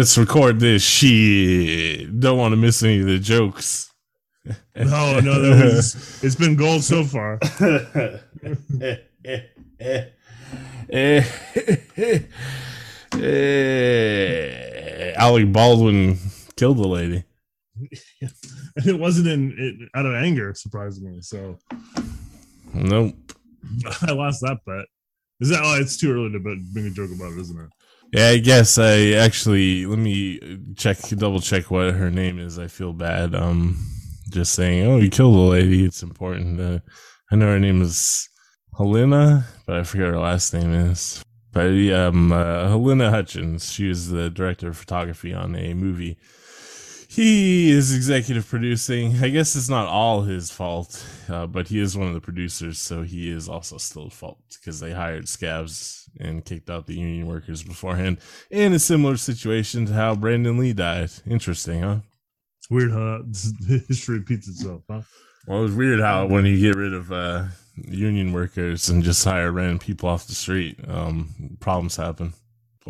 Let's record this shit. Don't want to miss any of the jokes. No, no, that was. It's been gold so far. Alec Baldwin killed the lady. And it wasn't in it, out of anger, surprisingly. So Nope. I lost that bet. Is that? Oh, it's too early to make a joke about it, isn't it? Yeah, I guess I actually let me check, double check what her name is. I feel bad. Um, just saying, oh, you killed the lady. It's important. Uh, I know her name is Helena, but I forget her last name is. But um, uh, Helena Hutchins. She was the director of photography on a movie. He is executive producing. I guess it's not all his fault, uh, but he is one of the producers, so he is also still at fault because they hired scabs and kicked out the union workers beforehand. In a similar situation to how Brandon Lee died. Interesting, huh? It's weird how history repeats itself, huh? Well, it was weird how when you get rid of uh, union workers and just hire random people off the street, um, problems happen.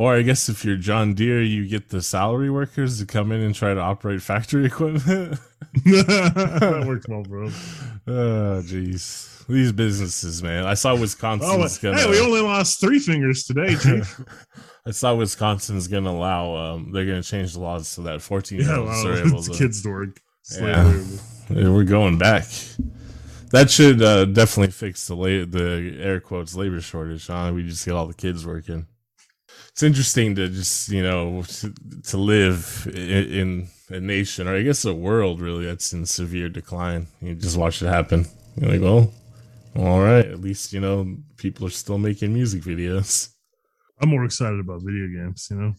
Or I guess if you're John Deere, you get the salary workers to come in and try to operate factory equipment. that works well, bro. oh, jeez. These businesses, man. I saw Oh, Wisconsin's gonna. hey, we only lost three fingers today, Chief. I saw Wisconsin's gonna allow. Um, they're gonna change the laws so that 14 year yeah, olds are able to. kids' to work. Yeah. Yeah, We're going back. That should uh, definitely fix the la- the air quotes labor shortage. Huh? We just get all the kids working. It's interesting to just you know to, to live in, in a nation or I guess a world really that's in severe decline. You just watch it happen. You're like, well, all right. At least you know people are still making music videos, I'm more excited about video games. You know,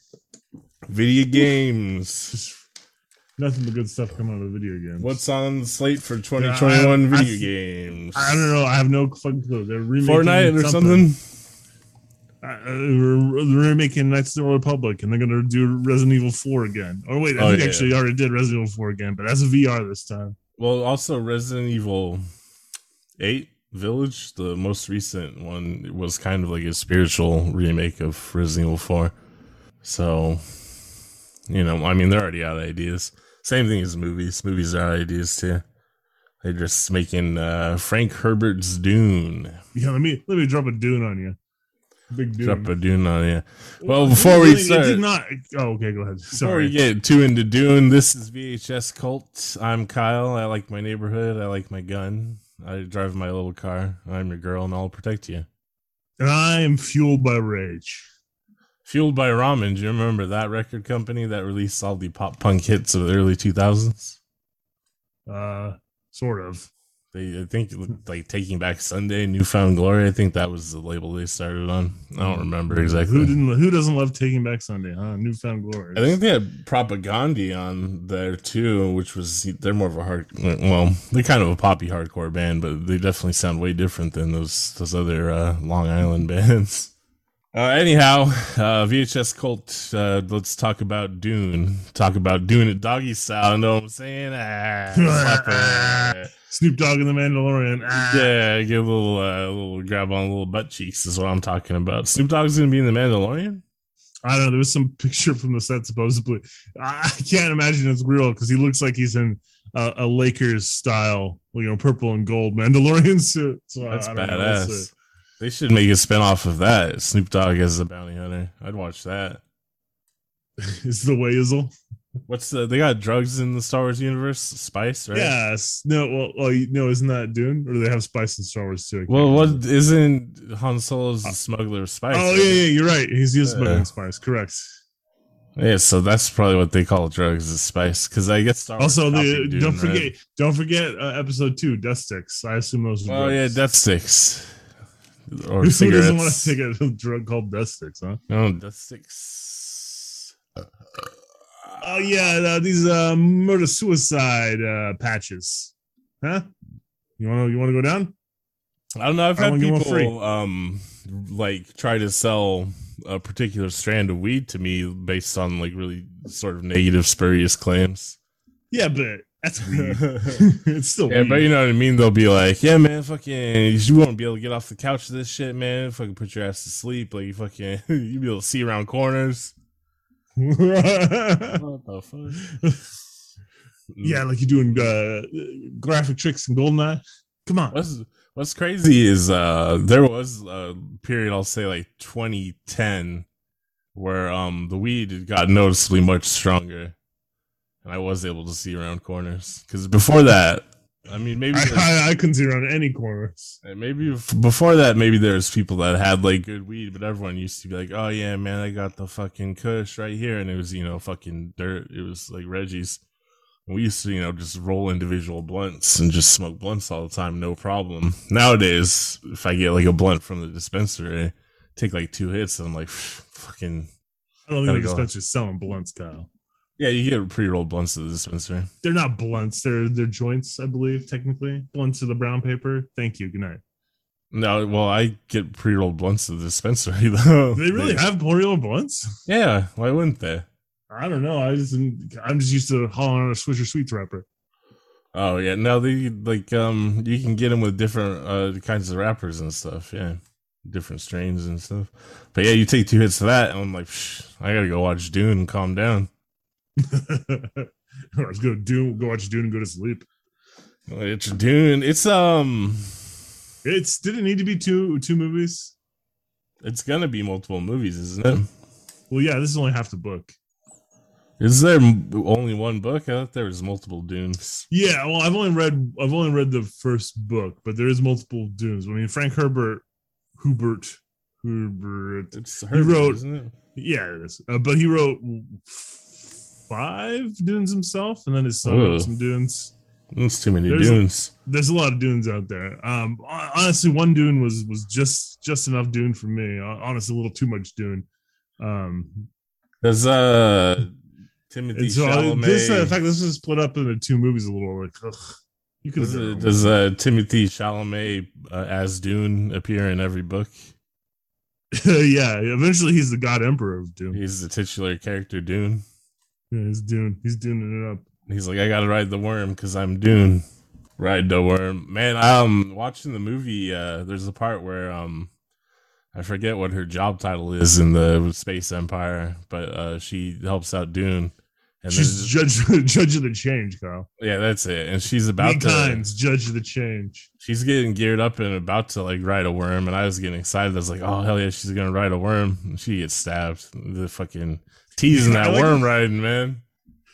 video games. nothing but good stuff coming out of video games. What's on the slate for 2021 I- I- video games? I don't know. I have no fucking clue. They're remaking Fortnite or something? Uh, they're they're remaking Knights of the Republic, and they're gonna do Resident Evil Four again. Or wait, I Oh, think yeah. actually already did Resident Evil Four again, but as a VR this time. Well, also Resident Evil 8 Village, the most recent one, was kind of like a spiritual remake of Resident Evil 4. So, you know, I mean, they're already out of ideas. Same thing as movies. Movies are out of ideas too. They're just making uh, Frank Herbert's Dune. Yeah, let me let me drop a Dune on you. Big Dune. Drop a Dune on you. Well, before we It start, did not. Oh, okay, go ahead. Before we get too into Dune, this is VHS Cult. I'm Kyle. I like my neighborhood. I like my gun. I drive my little car. I'm your girl, and I'll protect you. and I am fueled by rage. Fueled by Ramen. Do you remember that record company that released all the pop punk hits of the early 2000s? Uh, sort of. They, I think, like Taking Back Sunday, Newfound Glory. I think that was the label they started on. I don't remember Who exactly. didn't? Who doesn't love Taking Back Sunday? Huh? Newfound Glory. I think they had Propaganda on there too, which was they're more of a hard. Well, they're kind of a poppy hardcore band, but they definitely sound way different than those those other uh, Long Island bands. Uh, anyhow, uh, VHS Cult. Uh, let's talk about Dune. Talk about Dune it doggy style. Know what I'm saying? Ah. Snoop Dogg and the Mandalorian. Ah. yeah, give a little, uh, little grab on a little butt cheeks is what I'm talking about. Snoop Dogg's gonna be in the Mandalorian. I don't know. There was some picture from the set supposedly. I can't imagine it's real because he looks like he's in a, a Lakers style, you know, purple and gold Mandalorian suit. So That's I don't know. Badass. They should make a spinoff of that. Snoop Dogg as a bounty hunter. I'd watch that. Is the way Izzle? What's the? They got drugs in the Star Wars universe. Spice, right? Yes. No. Well. Well. You, no. Isn't that Dune? Or do they have spice in Star Wars too? Well, what remember. isn't Han Solo's the smuggler of spice? Oh right? yeah, yeah. You're right. He's used Yeah. smuggling spice. Correct. yeah. So that's probably what they call drugs is spice. Because I guess Star Also, the Dune, don't right? forget, don't forget uh, episode two, death sticks. I assume those. Are Oh yeah, death sticks or Who doesn't want to take a drug called death sticks? Huh? No, death sticks. Oh yeah, uh, these uh, murder suicide uh, patches. Huh? You want to you want to go down? I don't know. I've had wanna get one free. people um like try to sell a particular strand of weed to me based on like really sort of negative spurious claims. Yeah, but that's weed. it's still but weed. you know what I mean. They'll be like, "Yeah, man, fucking, you won't be able to get off the couch of this shit, man. Fucking put your ass to sleep. Like, you fucking, you be able to see around corners." What the fuck? yeah, like you're doing uh, graphic tricks in Goldeneye. Come on. What's What's crazy is uh there was a period I'll say like 2010 where um the weed got noticeably much stronger, and I was able to see around corners. Because before that, I mean maybe I, there's- I, I couldn't see around any corners. And maybe f- before that, maybe there's people that had like good weed, but everyone used to be like, "Oh yeah, man, I got the fucking Kush right here," and it was you know fucking dirt. It was like Reggie's. And we used to you know just roll individual blunts and just smoke blunts all the time, no problem. Nowadays, if I get like a blunt from the dispensary, take like two hits, and I'm like, fucking I don't think the go. dispenser's selling blunts, Kyle. Yeah, you get pre-rolled blunts at the dispensary. They're not blunts. They're they're joints, I believe, technically. Blunts of the brown paper. Thank you. Good night. No, well, I get pre-rolled blunts at the dispensary though. They really have Boreal blunts? Yeah, why wouldn't they? I don't know. I just I'm just used to hauling on a Swisher Sweets wrapper. Oh yeah, no, they like um you can get them with different uh kinds of wrappers and stuff. Yeah, different strains and stuff. But yeah, you take two hits of that, and I'm like, Psh, I gotta go watch Dune and calm down. or let's go do go watch Dune and go to sleep. It's Dune. It's um, It's did it need to be two two movies? it's gonna be multiple movies, isn't it? Well, yeah, this is only half the book. Is there only one book? I thought there was multiple Dunes. Yeah, well, I've only read I've only read the first book, but there is multiple Dunes. I mean, Frank Herbert, Hubert, Hubert. It's He wrote- it? Yeah, it is. Uh, but he wrote five Dunes himself, and then his son wrote some Dunes. That's too many There's a- Dunes. There's a lot of Dunes out there. Um, honestly, one Dune was was just just enough Dune for me. Honestly, a little too much Dune. Um, Does uh Timothée so Chalamet? this, uh, in fact, this is split up into two movies a little. Like, ugh, you could does, uh, does uh, Timothée Chalamet uh, as Dune appear in every book? yeah, eventually he's the God Emperor of Dune. He's the titular character Dune. Yeah, he's Dune. He's Duning it up. He's like, I gotta ride the worm because I'm Dune. Ride the worm, man. I um, watching the movie, uh, there's a part where um, I forget what her job title is in the space empire, but uh, she helps out Dune. And She's then, judge judge of the change, Kyle. yeah, that's it. And she's about to, Mankind's judge of the change. she's getting geared up and about to like ride a worm, and I was getting excited. I was like, oh hell yeah, she's gonna ride a worm. And she gets stabbed. The fucking teasing that like- worm riding, man.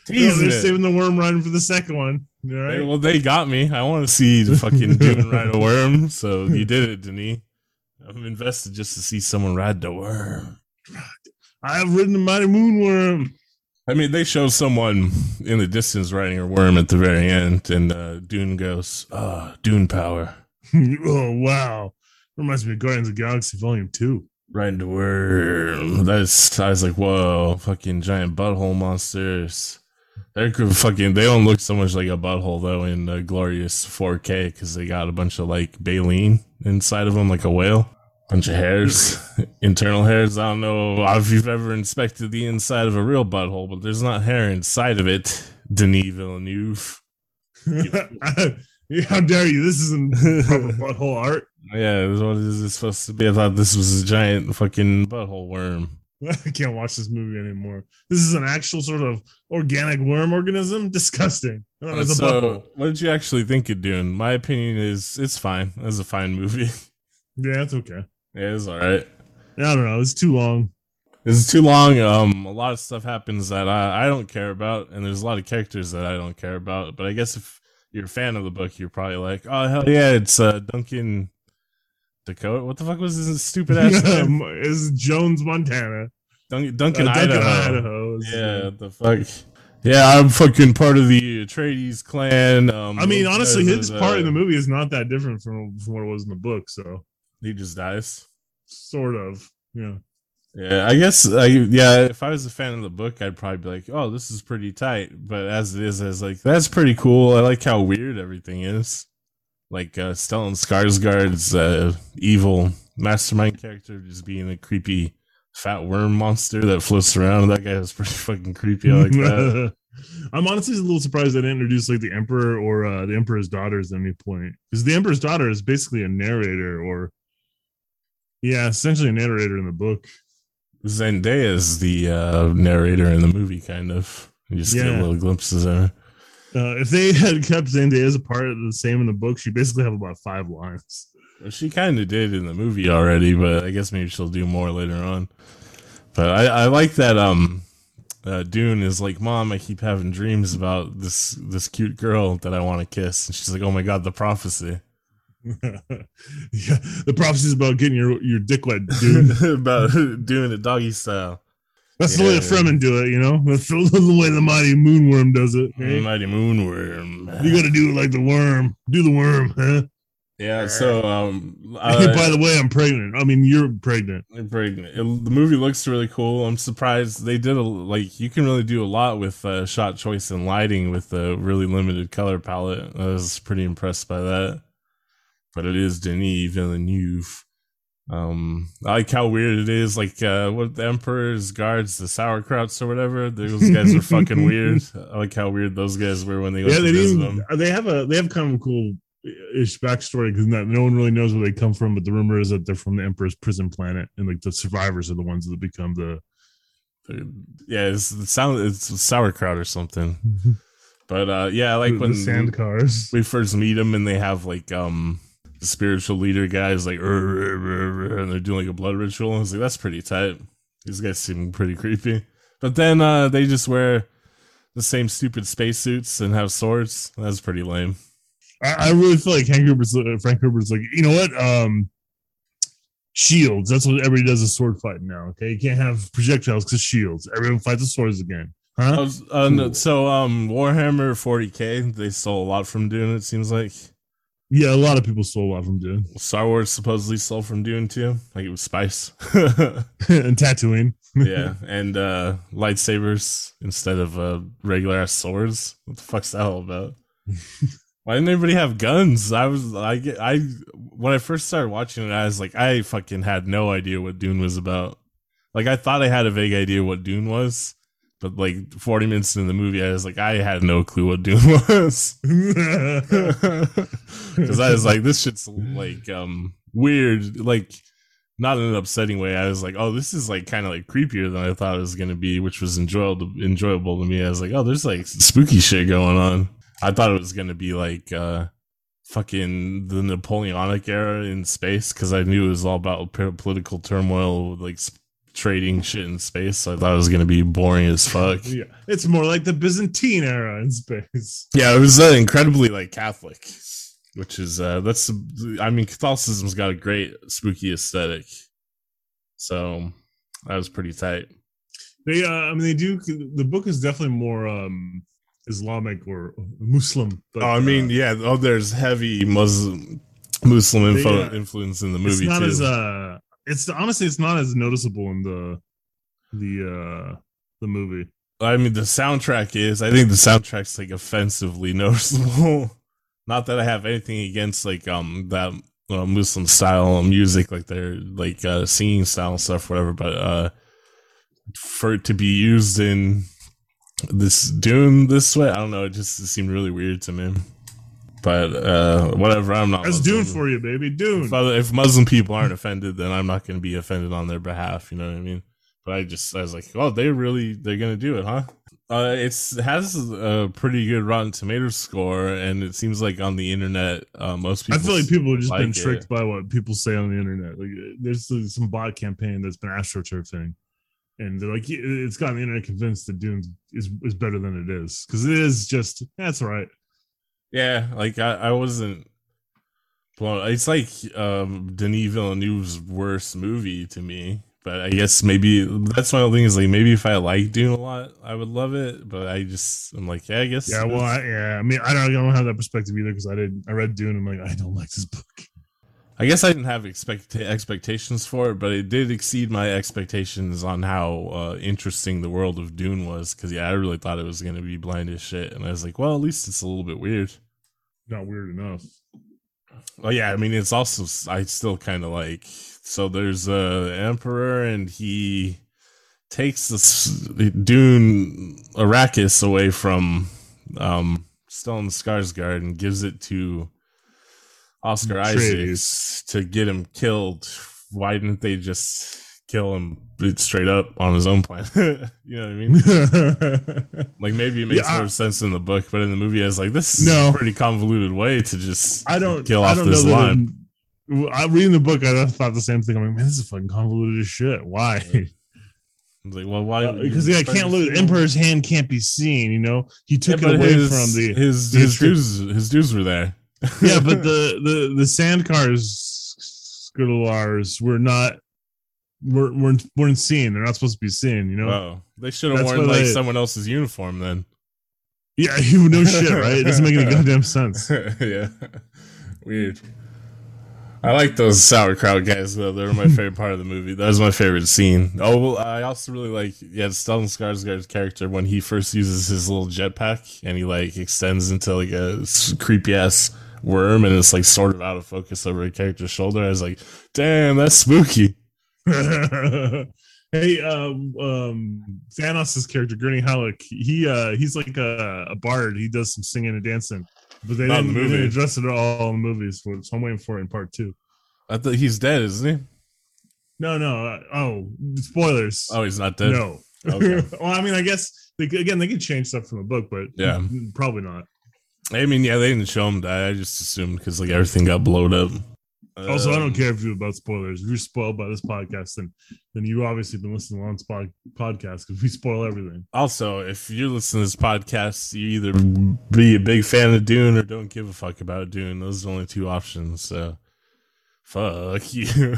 Teasing they're it. saving the worm riding for the second one. All Hey, well, they got me. I want to see the fucking Dune ride a worm. So you did it, Denis. I'm invested just to see someone ride the worm. I have ridden the mighty moonworm. I mean, they show someone in the distance riding a worm at the very end, and uh, Dune goes, "Ah, Dune power, oh wow. Reminds me of Guardians of Galaxy Volume 2. Riding the worm." That's I was like, "Whoa, fucking giant butthole monsters." They're fucking. They don't look so much like a butthole though in uh, glorious 4K because they got a bunch of like baleen inside of them, like a whale. Bunch of hairs, internal hairs. I don't know if you've ever inspected the inside of a real butthole, but there's not hair inside of it. Denis Villeneuve. How dare you? This isn't proper butthole art. Yeah, this what is this supposed to be? I thought this was a giant fucking butthole worm. I can't watch this movie anymore. This is an actual sort of organic worm organism. Disgusting. Oh, so, what did you actually think of Dune? My opinion is it's fine. It's a fine movie. Yeah, it's okay. yeah, it's all right. I don't know. It's too long. It's too long. Um, a lot of stuff happens that I, I don't care about, and there's a lot of characters that I don't care about. But I guess if you're a fan of the book, you're probably like, oh hell yeah, it's uh, Duncan Dakota. What the fuck was this stupid ass name? is Jones, Montana. Dun- Uh, Duncan, Duncan, Idaho. Idaho. Yeah, the fuck. Yeah, I'm fucking part of the Atreides clan. Um, I mean, honestly, his part in the movie is not that different from, from what it was in the book. So, he just dies. sort of. Yeah. Yeah, I guess. I, yeah, if I was a fan of the book, I'd probably be like, "Oh, this is pretty tight." But as it is, I was like, "That's pretty cool." I like how weird everything is. Like uh, Stellan Skarsgård's uh, evil mastermind character just being a creepy fat worm monster that floats around. That guy is pretty fucking creepy. I like that. I'm honestly a little surprised they didn't introduce like the emperor or uh, the emperor's daughters at any point because the emperor's daughter is basically a narrator or yeah, essentially a narrator in the book. Zendaya is the uh, narrator in the movie, kind of. You just get little glimpses of her. Uh, if they had kept Zendaya as a part of the same in the book, she basically have about five lines. She kind of did in the movie already, but I guess maybe she'll do more later on. But I, I like that um, uh, Dune is like, Mom, I keep having dreams about this this cute girl that I want to kiss, and she's like, Oh my god, the prophecy yeah, the prophecy is about getting your your dick wet, dude. about doing it doggy style. That's the way the Yeah. Fremen do it, you know. That's the, the way the mighty moonworm does it. right? Mighty moonworm. You got to do it like the worm. Do the worm, huh? yeah. So um, uh, by the way, I'm pregnant. I mean, you're pregnant. They're pregnant. It- the movie looks really cool. I'm surprised they did a like. You can really do a lot with uh, shot choice and lighting with a really limited color palette. I was pretty impressed by that. But it is Denis Villeneuve. Um, I like how weird it is. Like uh, what the Emperor's guards, the sauerkrauts or whatever. Those guys are fucking weird. I like how weird those guys were when they Yeah, they them. They have a they have kind of a cool ish backstory because no, no one really knows where they come from. But the rumor is that they're from the Emperor's prison planet, and like the survivors are the ones that become the. Yeah, it's the sound. It's sauerkraut or something. But uh, yeah, I like the, when the sand cars. we first meet them and they have like um the spiritual leader guys like and they're doing like a blood ritual. I was like, that's pretty tight. These guys seem pretty creepy. But then uh they just wear the same stupid spacesuits and have swords. That's pretty lame. I, I really feel like Hank Gruber's uh, Frank Gruber's like, you know what? Um, shields. That's what everybody does is sword fighting now. Okay, you can't have projectiles because shields. Everyone fights with swords again. Huh? was- uh, no, so um Warhammer 40k, they stole a lot from Dune, it seems like. Yeah, a lot of people stole a lot from Dune Star Wars supposedly stole from Dune too. Like it was spice. and Tatooine. yeah, and uh lightsabers instead of uh regular ass swords. What the fuck's that all about? Why didn't everybody have guns? I was I get I when I first started watching it, I was like, I fucking had no idea what Dune was about. Like I thought I had a vague idea what Dune was, but like 40 minutes in the movie, I was like, I had no clue what Dune was. Because I was like, this shit's like um weird, like not in an upsetting way. I was like, oh, this is like kind of like creepier than I thought it was gonna be, which was enjoyable enjoyable to me. I was like, oh, there's like spooky shit going on. I thought it was gonna be like uh fucking the Napoleonic era in space because I knew it was all about political turmoil, like trading shit in space. So I thought it was gonna be boring as fuck. yeah, it's more like the Byzantine era in space. Yeah, it was uh, incredibly like Catholic, which is uh that's I mean Catholicism's got a great spooky aesthetic. So that was pretty tight. They, uh, I mean, they do. The book is definitely more um Islamic or Muslim. But, oh, I mean, uh, yeah, oh there's heavy Muslim Muslim info, uh, influence in the it's movie not too. as uh, it's honestly, it's not as noticeable in the the uh the movie. I mean the soundtrack is I think the soundtrack's like offensively noticeable. Not that I have anything against like um that uh, Muslim style music, like their like uh, singing style stuff, whatever. But uh, for it to be used in this Dune this way, I don't know. It just it seemed really weird to me. But uh, whatever, I'm not. That's Muslim. Dune for you, baby. Dune. If, other, if Muslim people aren't offended, then I'm not going to be offended on their behalf. You know what I mean? But I just I was like, oh, they really they're going to do it, huh? Uh, it's it has a pretty good Rotten Tomatoes score, and it seems like on the internet, uh, most people. I feel like people have just been like it. tricked by what people say on the internet. Like, there's some bot campaign that's been astroturfing, and they're like, "Yeah, it's gotten the internet convinced that Dune is is better than it is because it is just that's right. Yeah, like I, I wasn't. blown. it's like um, Denis Villeneuve's worst movie to me. But I guess maybe that's my only thing is like maybe if I like Dune a lot, I would love it. But I just I'm like, yeah, I guess. Yeah, well, I, yeah. I mean, I don't, I don't have that perspective either because I did. I read Dune. And I'm like, I don't like this book. I guess I didn't have expect expectations for it, but it did exceed my expectations on how uh, interesting the world of Dune was. Because yeah, I really thought it was going to be blind as shit, and I was like, well, at least it's a little bit weird. Not weird enough. Well, yeah, I mean, it's also I still kind of like so. There's a emperor, and he takes this Dune Arrakis away from um Stellan Skarsgård and gives it to Oscar. Isaacs to get him killed. Why didn't they just kill him straight up on his own planet. you know what I mean? like maybe it makes Yeah, I- more sense in the book, but in the movie, I was like, this is No. a pretty convoluted way to just I don't kill I off don't this line. I reading the book, I thought the same thing. I'm like, man, this is fucking convoluted as shit. Why? I was like, well, why? Uh, because yeah, I can't look. Emperor's hand can't be seen. You know, he took but it away his, from the his his dudes his dudes were there. Yeah, but the the the sandcars Skrullars were not were weren't weren't seen. They're not supposed to be seen. You know. oh, they should have worn like they- someone else's uniform then. Yeah, you know shit, right? It doesn't make any goddamn sense. yeah, weird. I like those sauerkraut guys though. They're my favorite part of the movie. That was my favorite scene. Oh, well, I also really like yeah Stellan Skarsgård's character when he first uses his little jetpack and he like extends into like a creepy ass worm and it's like sort of out of focus over a character's shoulder. I was like, damn, that's spooky. hey, um, um, Thanos' character, Gurney Halleck, he uh, he's like a, a bard. He does some singing and dancing, but they didn't, the they didn't address it at all in the movies. So I'm waiting for it in part two. I thought he's dead, isn't he? No, no. Uh, oh, spoilers. Oh, he's not dead. no. Okay. well, I mean, I guess they, again they could change stuff from the book, but Yeah. probably not. I mean, yeah, they didn't show him die. I just assumed because like everything got blowed up. Also, I Um, don't care if you about spoilers. If you're spoiled by this podcast, then then you obviously been listening to Lon's pod, podcast because we spoil everything. Also, if you're listening to this podcast, you either be a big fan of Dune or don't give a fuck about Dune. Those are the only two options. So, fuck you.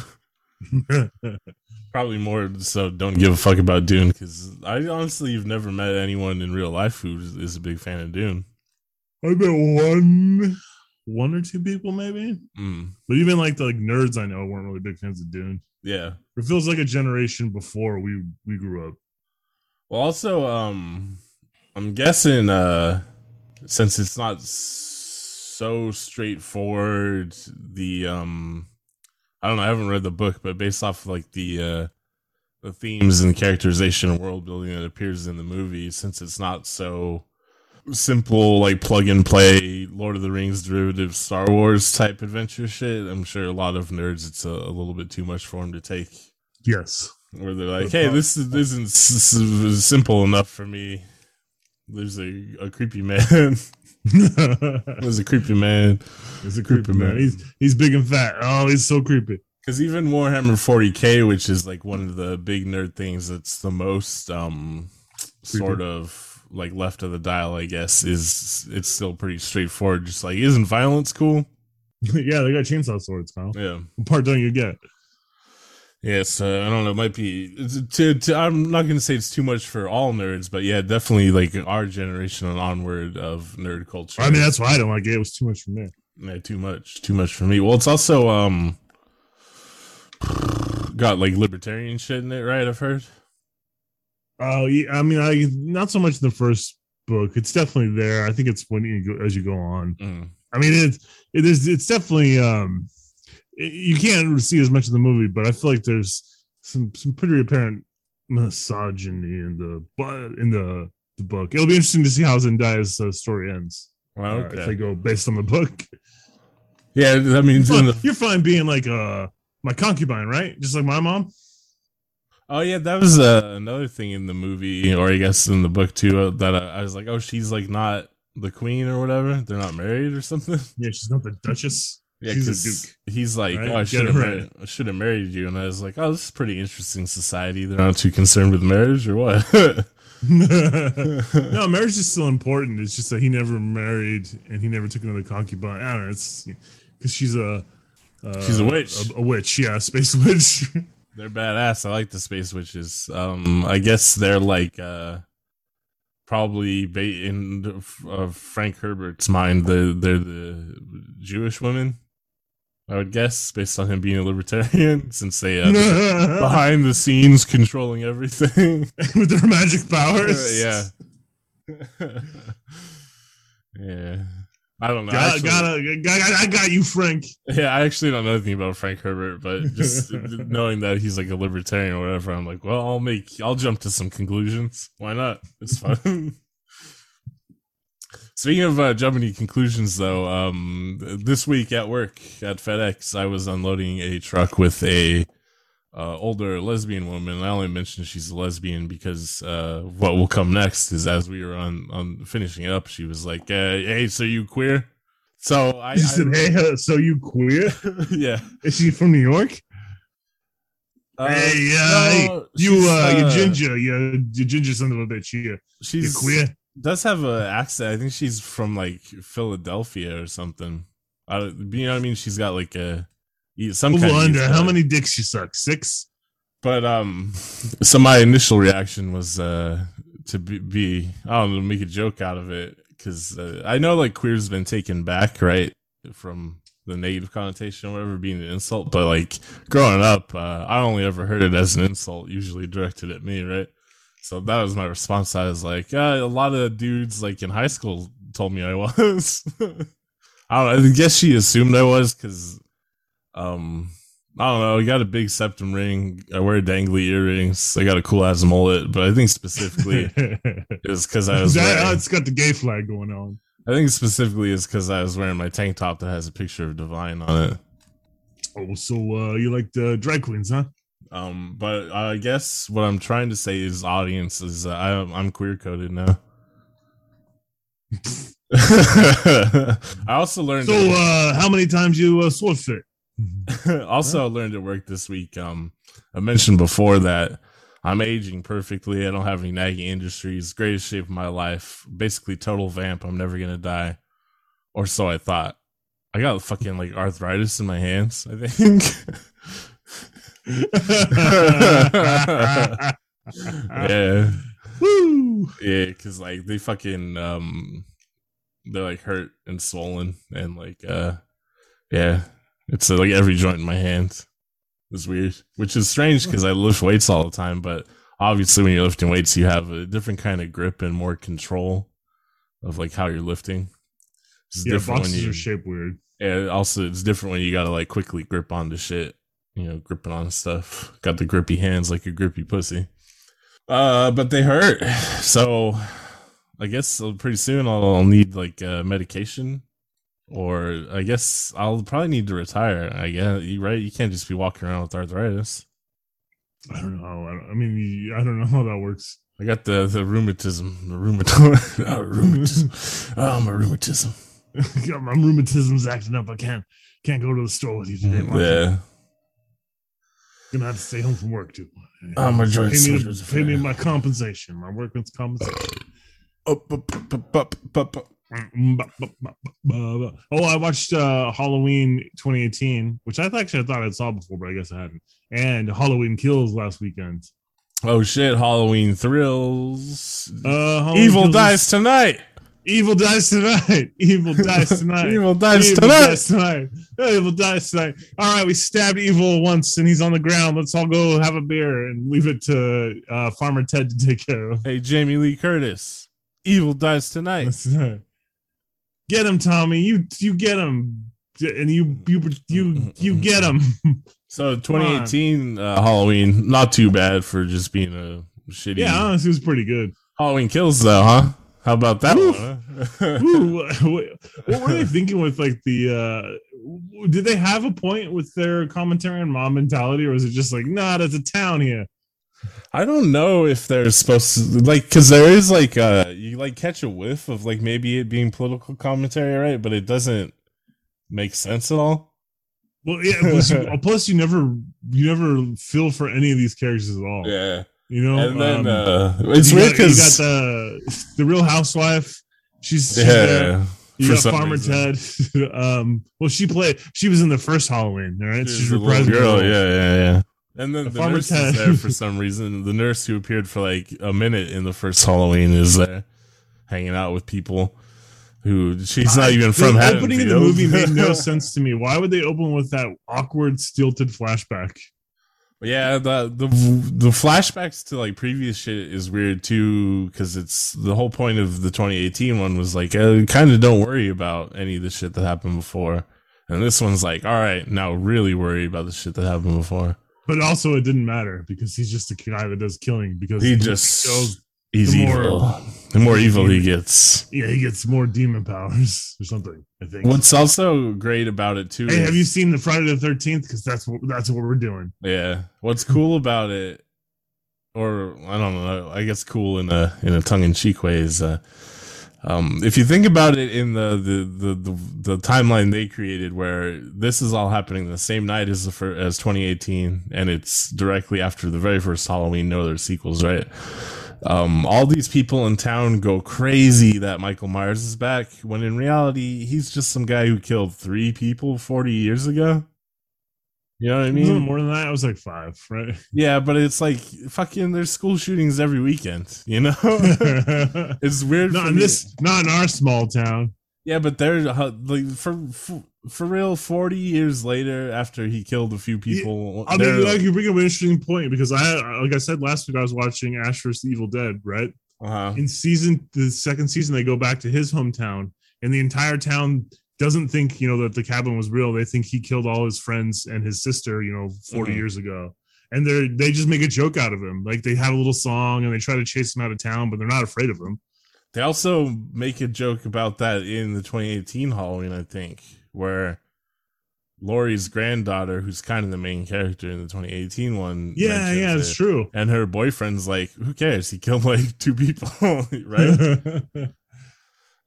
Probably more so don't give a fuck about Dune because I honestly have never met anyone in real life who is a big fan of Dune. I bet one, one or two people maybe, Mm, but even like the like nerds I know weren't really big fans of Dune. yeah. It feels like a generation before we we grew up. Well, also, um, I'm guessing, uh, since it's not so straightforward, the um, I don't know, I haven't read the book, but based off like the uh, the themes and characterization and world building that appears in the movie, since it's not so simple, like plug and play Lord of the Rings derivative Star Wars type adventure shit, I'm sure a lot of nerds it's a, a little bit too much for them to take Yes. where they're like, "Hey, this is, this isn't s- s- simple enough for me." There's a, a creepy man. There's a creepy man. There's a creepy man. He's he's big and fat. Oh, he's so creepy. Because even Warhammer 40k, which is like one of the big nerd things that's the most um sort of like left of the dial, I guess, is it's still pretty straightforward. Just like, isn't violence cool? yeah, they got chainsaw swords, pal. Yeah. What part don't you get? Yes, uh, I don't know. It might be. To, to, I'm not going to say it's too much for all nerds, but yeah, definitely like our generation and onward of nerd culture. I mean, that's why I don't like it. It was too much for me. Yeah, too much. Too much for me. Well, it's also um got like libertarian shit in it, right? I've heard. Oh, yeah, I mean, I not so much in the first book. It's definitely there. I think it's when you go as you go on. Mm. I mean, it's it is it's definitely um it- you can't see as much of the movie, but I feel like there's some some pretty apparent misogyny in the but in the the book. It'll be interesting to see how Zendaya's uh, story ends Well, uh, if they go based on the book. Yeah, that means in Well, the. you're fine being like uh my concubine, right? Just like my mom. Oh yeah, that was uh, another thing in the movie, or I guess in the book too. Uh, that I, I was like, oh, she's like not the queen or whatever. They're not married or something. Yeah, she's not the duchess. Yeah, She's a 'cause duke, He's like, right? oh, I should have right. married, I married you, and I was like, oh, this is pretty interesting society. They're not too concerned with marriage or what? no, marriage is still important. It's just that he never married and he never took another concubine. I don't know. It's because she's a uh, She's a witch. A, a witch, yeah, space witch. They're badass. I like the space witches. Um, I guess they're like uh, probably ba- in uh, Frank Herbert's mind. The they're the Jewish women. I would guess based on him being a libertarian, since they uh, behind the scenes controlling everything. with their magic powers. yeah, yeah. I don't know. Got, Actually- gotta, got, I got you, Frank. Yeah, I actually don't know anything about Frank Herbert, but just knowing that he's like a libertarian or whatever, I'm like, well, I'll make, I'll jump to some conclusions. Why not? It's fun. Speaking of uh, jumping to conclusions, though, um, this week at work at FedEx, I was unloading a truck with a uh, older lesbian woman. I only mentioned she's a lesbian because uh, what will come next is as we were on on finishing up, she was like, uh, "Hey, so you queer?" So I, She I said, "Hey, uh, so you queer? yeah. Is she from New York? Uh, hey, uh, no, you, uh, you ginger, you, you ginger son of a bitch. You, you She's queer? does have an accent. I think she's from like Philadelphia or something. I, you know what I mean? She's got like a some of under. How many dicks you suck? Six. But um, so my initial reaction was uh to be, be I don't know, make a joke out of it because uh, I know like queer's been taken back right from the negative connotation or whatever being an insult, but like growing up, uh, I only ever heard it as an insult, usually directed at me, right? So that was my response. I was like, uh, a lot of dudes like in high school told me I was. I don't know. I guess she assumed I was because, um, I don't know. I got a big septum ring. I wear dangly earrings. I got a cool ass mullet, but I think specifically is because I was. that, wearing, it's got the gay flag going on. I think specifically is because I was wearing my tank top that has a picture of Divine on it. Oh, so uh, you like the drag queens, huh? Um, but I guess what I'm trying to say is, audience is uh, I, I'm queer coded now. I also learned. So, uh, how many times you uh, sword fit? also, I learned at work this week. Um, I mentioned before that I'm aging perfectly. I don't have any nagging industries. Greatest shape of my life. Basically, total vamp. I'm never gonna die, or so I thought. I got fucking like arthritis in my hands. I think. yeah, Woo! yeah, because like they fucking um, they're like hurt and swollen and like uh, yeah, it's uh, like every joint in my hand. It's weird, which is strange because I lift weights all the time. But obviously, when you're lifting weights, you have a different kind of grip and more control of like how you're lifting. It's Yeah, different when boxes you are shaped weird. yeah, also it's different when you gotta like quickly grip onto shit. You know, gripping on stuff. Got the grippy hands like a grippy pussy. Uh, but they hurt. So I guess uh, pretty soon I'll, I'll need like uh, medication, or I guess I'll probably need to retire. I guess you right. You can't just be walking around with arthritis. I don't know. I, don't- I mean, I don't know how that works. I got the the rheumatism, the uh, rheumatism, oh, rheumatism. Oh, my rheumatism. My rheumatism's acting up. I can't can't go to the store with you today. Mark. Yeah. Gonna have to stay home from work too. Oh, my joints. Pay me, pay me my compensation, my workman's compensation. Up, up, up, up, up, up. Oh, I watched uh, Halloween 2018, which I actually thought I'd saw before, but I guess I hadn't. And Halloween Kills last weekend. Oh shit! Halloween thrills. Uh, Halloween Evil Kills dies is- tonight. Evil dies tonight. Evil dies tonight. Evil dies Evil tonight. dies tonight. Evil dies tonight. All right, we stabbed Evil once, and he's on the ground. Let's all go have a beer and leave it to uh, Farmer Ted to take care of. Hey, Jamie Lee Curtis. Evil dies tonight. Get him, Tommy. You you get him, and you you you you get him. So 2018 uh, Halloween, not too bad for just being a shitty. yeah, honestly, it was pretty good. Halloween kills though, huh? How about that Oof. one? Ooh, what, were they thinking with like the? uh Did they have a point with their commentary on mom mentality, or was it just like, nah, there's a town here? I don't know if they're supposed to like because there is like uh you like catch a whiff of like maybe it being political commentary, right? But it doesn't make sense at all. Well, yeah. Plus you, plus, you never you never feel for any of these characters at all. Yeah, You know, and then Um, uh, it's weird because you got the the Real Housewife. She's, she's there. yeah, You got Farmer reason. Ted. um, well, she played. She was in the first Halloween, right? She's She's reprising. girl, yeah, yeah, yeah. And then The the, nurse is there for some reason. The nurse who appeared for like a minute in the first Halloween is there, hanging out with people who she's not even from the opening of the movie made no sense to me. Why would they open with that awkward stilted flashback? Yeah, the the the flashbacks to like previous shit is weird too because it's the whole point of the 2018 one was like uh, kind of don't worry about any of the shit that happened before, and this one's like all right now really worry about the shit that happened before. But also, it didn't matter because he's just a guy that does killing. Because He just shows he's the more- evil. The more evil he gets. Yeah, he gets more demon powers or something. I think. What's also great about it too. Hey, is- have you seen the Friday the Thirteenth? Because that's what that's what we're doing. Yeah. What's cool about it, or I don't know, I guess cool in a in a tongue in cheek way is, uh, um, if you think about it in the the, the the timeline they created, where this is all happening the same night as the fir- as 2018, and it's directly after the very first Halloween. No other sequels, right? Um, all these people in town go crazy that Michael Myers is back, when in reality he's just some guy who killed three people 40 years ago. You know what I it mean? more than that? I was like five, right? Yeah, but it's like fucking. There's school shootings every weekend. You know, it's weird. for in me- this, not in our small town. Yeah, but they're uh, like for, for for real. Forty years later, after he killed a few people, I mean, like you bring up an interesting point because I, like I said last week, I was watching Ash vs. Evil Dead, right? uh-huh. in season the second season they go back to his hometown and the entire town doesn't think you know that the cabin was real they think he killed all his friends and his sister you know 40 Mhm. years ago and they're they just make a joke out of him like they have a little song and they try to chase him out of town but they're not afraid of him They also make a joke about that in the 2018 Halloween, I think, where Laurie's granddaughter, who's kind of the main character in the 2018 one, yeah yeah it. it's true And her boyfriend's like, "Who cares? He killed like two people, right?"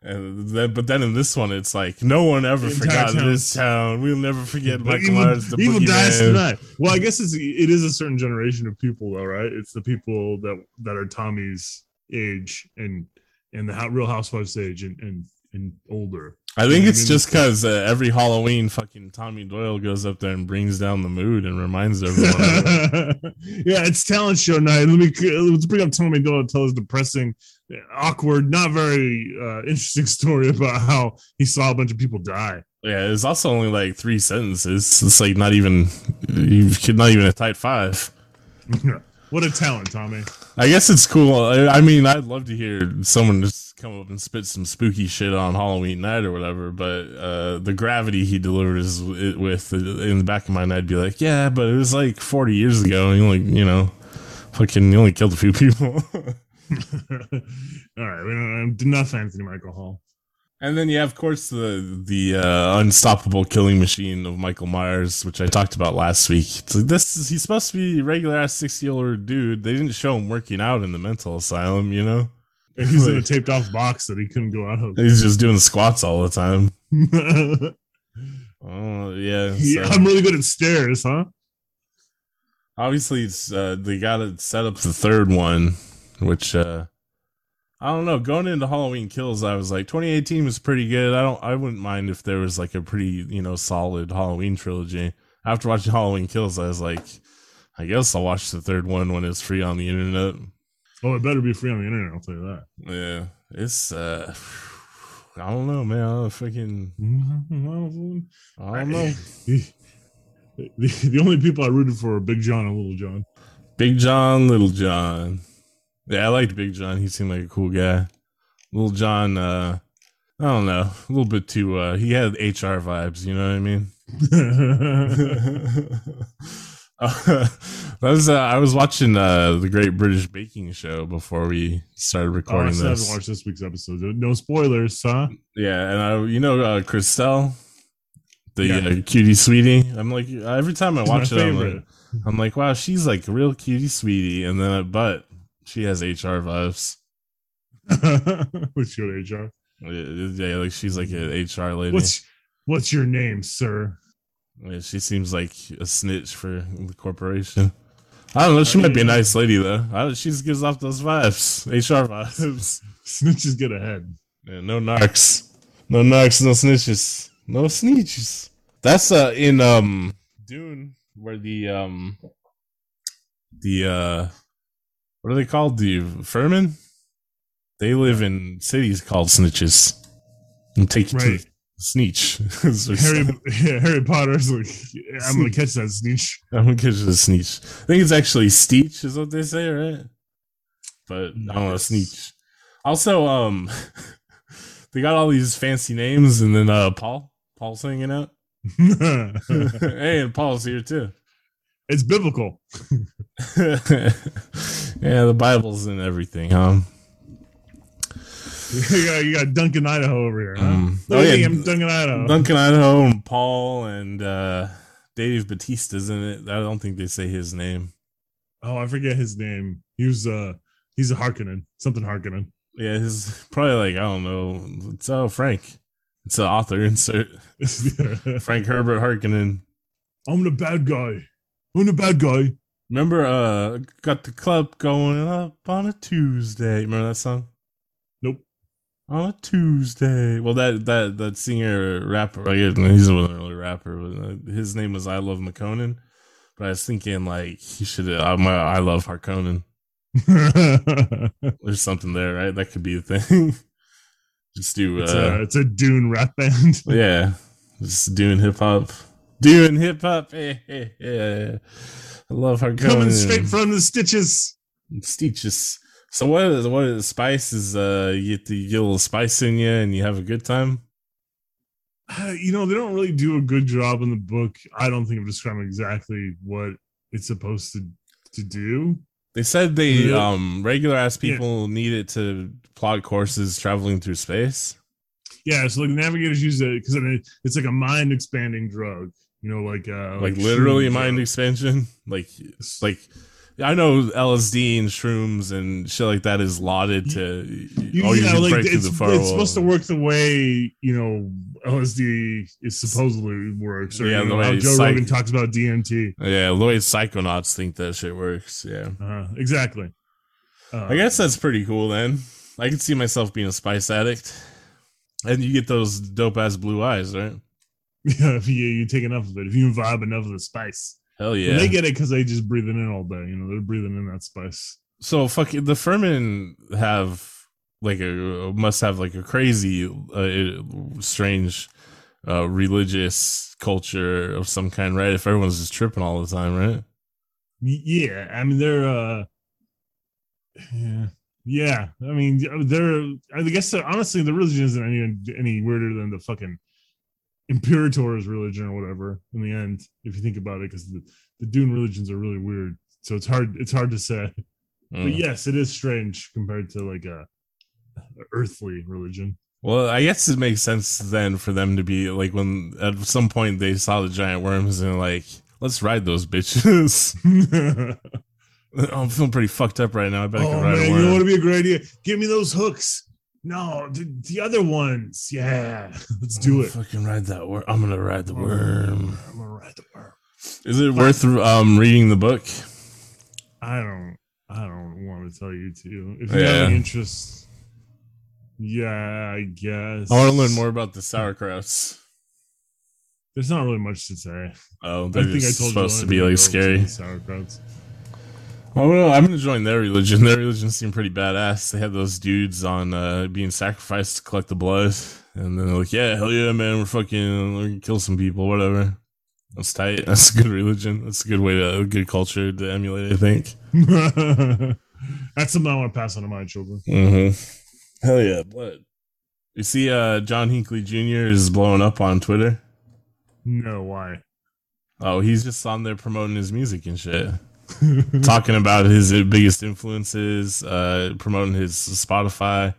And then, but then in this one, it's like no one ever forgot town- this town. We'll never forget Michael Myers, the evil dies tonight. Well, I guess it's it is a certain generation of people, though, right? It's the people that that are Tommy's age and and the Real Housewives age and and and older. I think it's mean, just because uh, every Halloween, fucking Tommy Doyle goes up there and brings down the mood and reminds everyone. yeah, it's talent show night. Let me let's bring up Tommy Doyle to tell his depressing, awkward, not very uh, interesting story about how he saw a bunch of people die. Yeah, it's also only like three sentences. It's like not even you could not even a tight five. what a talent, Tommy. I guess it's cool. I, I mean, I'd love to hear someone just come up and spit some spooky shit on Halloween night or whatever. But uh, the gravity he delivers it with in the back of my mind, I'd be like, yeah, but it was like 40 years ago. And he only, you know, fucking, he only killed a few people. All right, we don't enough Anthony Michael Hall. And then you have, of course, the the uh, unstoppable killing machine of Michael Myers, which I talked about last week. It's like this is he's supposed to be a regular ass 60 year old dude. They didn't show him working out in the mental asylum, you know. And he's in a taped off box that he couldn't go out of. He's just doing squats all the time. Oh yeah. Yeah, so- I'm really good at stairs, huh? obviously, it's uh, they got to set up the third one, which uh, I don't know. Going into Halloween Kills, I was like, 2018 was pretty good. I don't, I wouldn't mind if there was like a pretty you know solid Halloween trilogy. After watching Halloween Kills, I was like, I guess I'll watch the third one when it's free on the internet. Oh, it better be free on the internet. I'll tell you that. Yeah, it's uh, I don't know, man. I fucking, I don't know. The, the, the only people I rooted for were Big John and Little John. Big John, Little John. Yeah, I liked Big John. He seemed like a cool guy. Little John, uh, I don't know, a little bit too. Uh, he had HR vibes. You know what I mean? uh, that was. Uh, I was watching uh, the Great British Baking Show before we started oh, I recording this. haven't watched this week's episode. No spoilers, huh? Yeah, and I, you know, uh, Crystelle, the Yeah. uh, cutie sweetie. I'm like, every time I watch it, I'm like. I'm like, wow, she's like a real cutie sweetie, and then but she has HR vibes. What's your HR? Yeah, like she's like an HR lady. What's What's your name, sir? Yeah, she seems like a snitch for the corporation. I don't know. She might be a nice lady though. I she just gives off those vibes, HR vibes. Snitches get ahead. Yeah, no narcs, no narcs, no snitches, no snitches. That's uh in um Dune where the um the uh what are they called? The Furman? They live in cities called snitches. And take you Right. to Sneech. Harry yeah, Harry Potter's like, I'm gonna catch that snitch. I'm gonna catch the Sneech. I think it's actually Steech, is what they say, right? But I don't know, Nice. Sneech. Also, um they got all these fancy names and then uh Paul. Paul's hanging out. hey, and Paul's here too. It's biblical. yeah, the Bible's in everything, huh? you, got, you got Duncan Idaho over here. Huh? Um, oh yeah, yeah, I'm Duncan Idaho. Duncan Idaho and Paul and uh, Dave Batista's in it. I don't think they say his name. oh, I forget his name. He was uh, he's a Harkonnen, something Harkonnen. Yeah, he's probably like I don't know. It's oh Frank. It's the author insert Frank Herbert Harkonnen. I'm the bad guy. I'm the bad guy. Remember, uh, got the club going up on a Tuesday. Remember that song? Nope. On a Tuesday. Well, that that that singer rapper, like, he's a really rapper. But uh, his name was iLoveMakonnen. But I was thinking like he should. Uh, my I Love Harkonnen. There's something there, right? That could be a thing. Just do. it's, Uh, a, it's a Dune rap band. yeah, just Dune hip hop. Doing hip hop. Yeah, I love her Coming straight from the stitches. Stitches. So what is what is spice is uh you get the you get a little spice in you and you have a good time. Uh, you know, they don't really do a good job in the book. I don't think of describing exactly what it's supposed to to do. They said they Yeah. um regular ass people need it to plot courses traveling through space. Yeah, so like navigators use it because I mean it's like a mind expanding drug. You know, like uh, Like literally shrooms mind are- expansion. Like like I know LSD and shrooms and shit like that is lauded to You, oh you yeah, like break through it's, it's supposed to work the way you know LSD is supposedly works, or Yeah, you know, how way Joe psych- Rogan talks about DMT. Yeah, way psychonauts think that shit works. Yeah. Uh, exactly. Uh, I guess that's pretty cool then. I can see myself being a spice addict. And you get those dope ass blue eyes, right? yeah, if you, you take enough of it, if you imbibe enough of the spice, Hell And yeah. they get it because they just breathing in all day. You know, they're breathing in that spice. so fuck the Fremen have like a must have like a crazy uh, strange uh religious culture of some kind, right? If everyone's just tripping all the time, right? Yeah, I mean they're uh yeah. Yeah, I mean they're I guess honestly the religion isn't any any weirder than the fucking Imperator's religion or whatever in the end if you think about it because the, the Dune religions are really weird so it's hard it's hard to say but Mm. yes it is strange compared to like a, a earthly religion Well, I guess it makes sense then for them to be like when at some point they saw the giant worms and like, let's ride those bitches. I'm feeling pretty fucked up right now. I bet I oh can ride man, a you know worm. what would be a great idea? Give me those hooks. No, the, the other ones. Yeah, let's do I'm it. Fucking ride that worm. I'm gonna ride the worm. I'm gonna ride the worm. Is it worth um reading the book? I don't. I don't want to tell you to. If you Yeah. have any interest, yeah, I guess. I want to learn more about the Sardaukars. There's not really much to say. Oh, I they're think I told supposed you to be like scary. Sardaukars. Oh no, I'm gonna join their religion. Their religion seemed pretty badass. They had those dudes on uh, being sacrificed to collect the blood, and then they're like, "Yeah, hell yeah, man, we're fucking, we're gonna kill some people, whatever." That's tight. That's a good religion. That's a good way to a good culture to emulate. I think. That's something I want to pass on to my children. Mm-hmm. Hell yeah, blood. You see, uh, John Hinckley Jr. is blowing up on Twitter. No, why? Oh, he's just on there promoting his music and shit. talking about his biggest influences, uh, promoting his Spotify,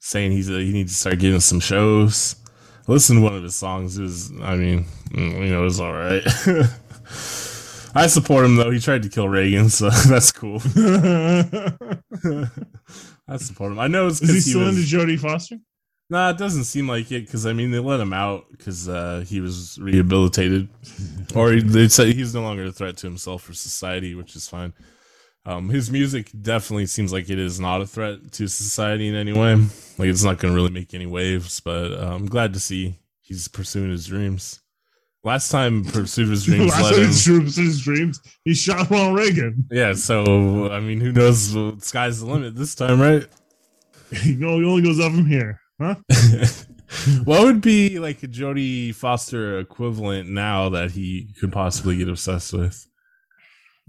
saying he's a, he needs to start getting some shows. Listen to one of his songs. Was, I mean, mm, you know, it was all right. I support him though. He tried to kill Reagan, so that's cool. I support him. I know it's Is he because he, still was. into Jodie Foster? Nah, it doesn't seem like it because I mean they let him out because uh, he was rehabilitated, or they say he's no longer a threat to himself or society, which is fine. Um, his music definitely seems like it is not a threat to society in any way. Like it's not going to really make any waves, but uh, I'm glad to see he's pursuing his dreams. Last time pursuit of his dreams Last time him, his dreams, he shot Ronald Reagan. yeah. So I mean, who knows? Sky's the limit this time, right? You know, he only goes up from here, huh? what would be like a Jodie Foster equivalent now that he could possibly get obsessed with?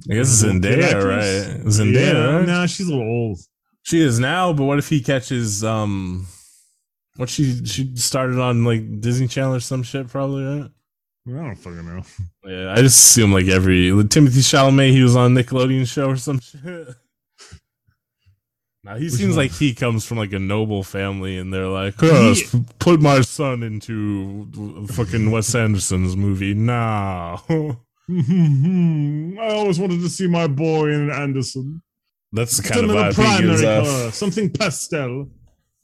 I guess Zendaya, right? Zendaya, yeah, right? Nah, she's a little old. She is now, but what if he catches um what she she started on like Disney Channel or some shit probably, right? I don't fucking know. Yeah, I just assume like every Timothée Chalamet he was on Nickelodeon show or some shit. Now he Which seems like he comes from like a noble family, and they're like, "Yes, put my son into fucking Wes Anderson's movie now." I always wanted to see my boy in Anderson. That's the kind of the he primary off. Uh, color, something pastel.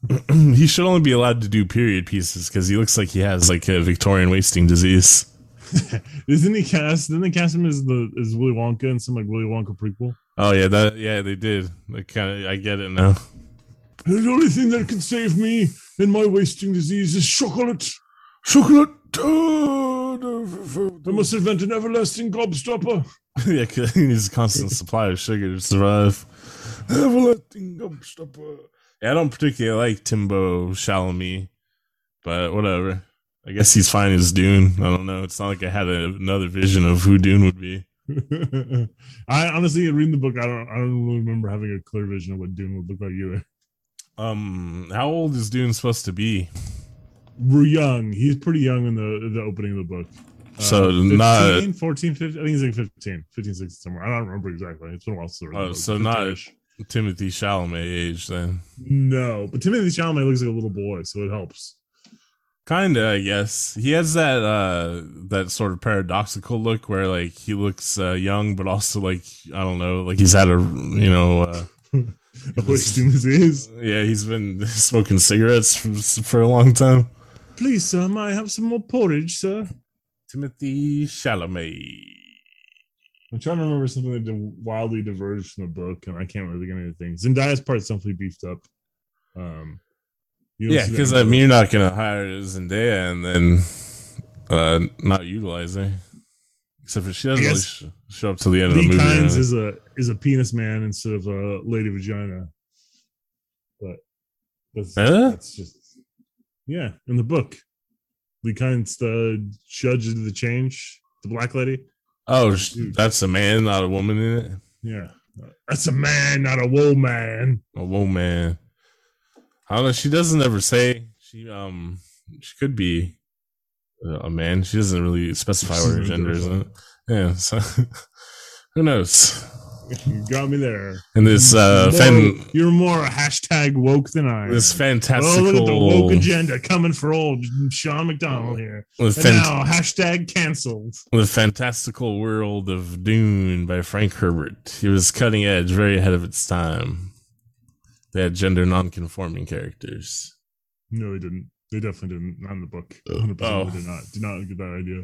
he should only be allowed to do period pieces because he looks like he has like a Victorian wasting disease. Isn't he cast? Didn't they cast him as the as Willy Wonka in some like Willy Wonka prequel? Oh yeah, that yeah they did. I kind of I get it now. The only thing that can save me in my wasting disease is chocolate. Chocolate. Uh, I must invent an everlasting gobstopper. yeah, he needs a constant supply of sugar to survive. Everlasting gobstopper. Yeah, I don't particularly like Timbo Chalamet, but whatever. I guess he's fine as Dune. I don't know. It's not like I had a, another vision of who Dune would be. I honestly, reading the book, I don't, I don't really remember having a clear vision of what Dune would look like either. Um, how old is Dune supposed to be? We're young. He's pretty young in the the opening of the book. So 15, not 14, 15, I think he's like 15, 15, 16 somewhere. I don't remember exactly. It's been a while since I read the Oh, so not- 15-ish. Timothée Chalamet age then. No, but Timothée Chalamet looks like a little boy, so it helps. Kinda, I guess. He has that uh that sort of paradoxical look where like he looks uh, young, but also like I don't know, like he's had a you know, uh, Wasting disease. yeah, he's been smoking cigarettes for, for a long time. Please, sir, may I have some more porridge, sir? Timothée Chalamet. I'm trying to remember something that wildly diverged from the book, and I can't really get anything. Zendaya's part's definitely beefed up. Um, you Yeah, because I mean, you're not gonna hire Zendaya and then uh not utilize her. Except for she doesn't really sh- show up till the end book. of the Lee movie. Kynes is a is a penis man instead of a lady vagina, but that's Huh? that's just yeah. In the book, Liet Kynes, the judge of the change, the black lady. oh, Dude. that's a man, not a woman in it. Yeah, that's a man, not a woman. A whoa, man. I don't know. She doesn't ever say she um she could be a man. She doesn't really specify what her gender is. Yeah, so who knows? You got me there. And this uh More- fan, you're more hashtag woke than I. this fantastical, Oh, look at the woke agenda coming for old Sean McDonald here. with fan- now hashtag canceled. the fantastical world of Dune by Frank Herbert. It was cutting edge, very ahead of its time. They had gender non-conforming characters. No, they didn't. They definitely didn't. Not in the book. 100% Oh. they did not. Did not get that idea.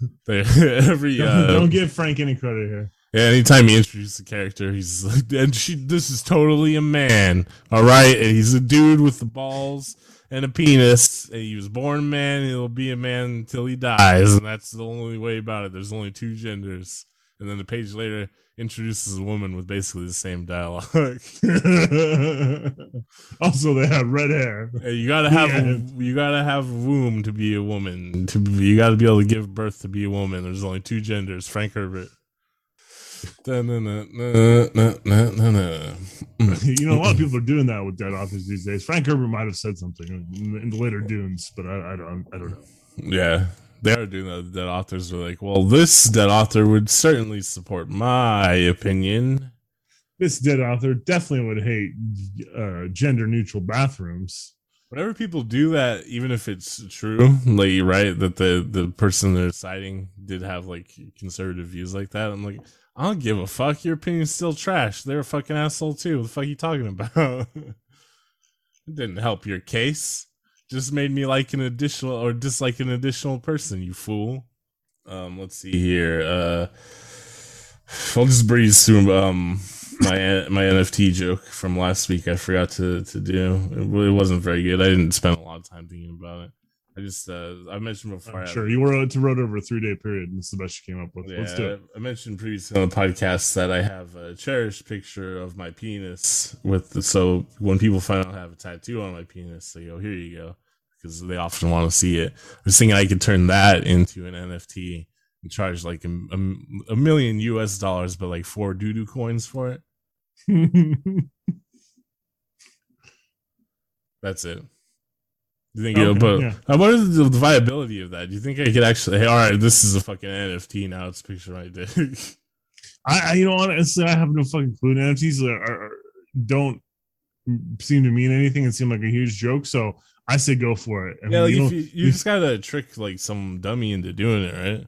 They, every uh, Don't give Frank any credit here. Yeah, anytime he introduces a character, he's like, and she, this is totally a man, all right? And he's a dude with the balls and a penis. And he was born a man, he'll be a man until he dies. And that's the only way about it. There's only two genders. And then a page later introduces a woman with basically the same dialogue. also, they had red hair. Hey, you gotta have Yeah. you gotta have a womb to be a woman. To be, you gotta be able to give birth to be a woman. There's only two genders. Frank Herbert. You know, a lot of people are doing that with dead authors these days. Frank Herbert might have said something in the, in the later Dunes, but I, I don't. I don't know. Yeah, they are doing that. Dead authors are like, well, this dead author would certainly support my opinion. This dead author definitely would hate uh, gender neutral bathrooms. Whenever people do that, even if it's true, like you're right that the the person they're citing did have like conservative views like that, I'm like, I don't give a fuck. Your opinion's still trash. They're a fucking asshole too. What the fuck are you talking about? it didn't help your case. Just made me like an additional or dislike an additional person. You fool. Um, let's see here. Uh, I'll just breeze through um my my NFT joke from last week. I forgot to to do. It, really wasn't very good. I didn't spend a lot of time thinking about it. I just uh I mentioned before. I'm sure you were to wrote over a three day period, and this is the best you came up with. Let's do yeah, it. I mentioned previously on the podcast that I have a cherished picture of my penis with the, so when people find out I have a tattoo on my penis, they go, "Here you go," because they often want to see it. I was thinking I could turn that into an NFT and charge like a, a, a million US dollars, but like four doo doo coins for it. That's it. Do you think Okay, but yeah. uh, what is the viability of that? Do you think I could actually hey, all right, this is a fucking NFT now, it's a picture my dick. I, you know, honestly, I have no fucking clue. NFTs are, are, don't seem to mean anything and seem like a huge joke. So I say go for it. I yeah, like you know, you, you just gotta trick like some dummy into doing it, right?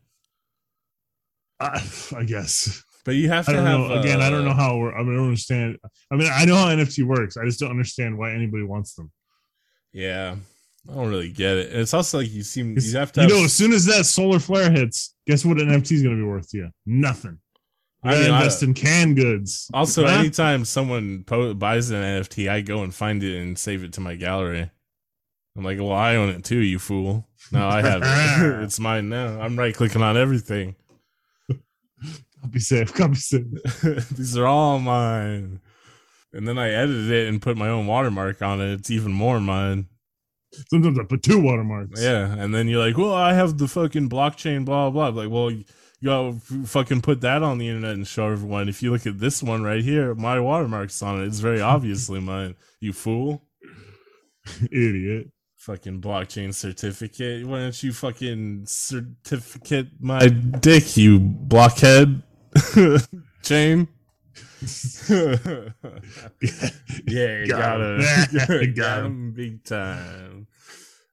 I, I guess. But you have I to don't have know. Again, I don't uh, know how. We're, I, mean, I don't understand. I mean, I know how NFT works. I just don't understand why anybody wants them. Yeah, I don't really get it. And it's also like you seem you have to. you Have, know, as soon as that solar flare hits, guess what an NFT is going to be worth to you? Nothing. I I mean, I- invest in canned goods. also, Huh? anytime someone po- buys an NFT, I go and find it and save it to my gallery. I'm like, well, I own it too, you fool. No, I have it. it's mine now. I'm right clicking on everything. Copy safe. Copy safe. These are all mine. And then I edited it and put my own watermark on it. It's even more mine. Sometimes I put two watermarks. Yeah. And then you're like, well, I have the fucking blockchain, blah, blah. blah. Like, well, you gotta fucking put that on the internet and show everyone. If you look at this one right here, my watermark's on it. It's very obviously mine. You fool. Idiot. Fucking blockchain certificate. Why don't you fucking certificate my dick, you blockhead? Chain. Yeah, Got got him. Got him. big time.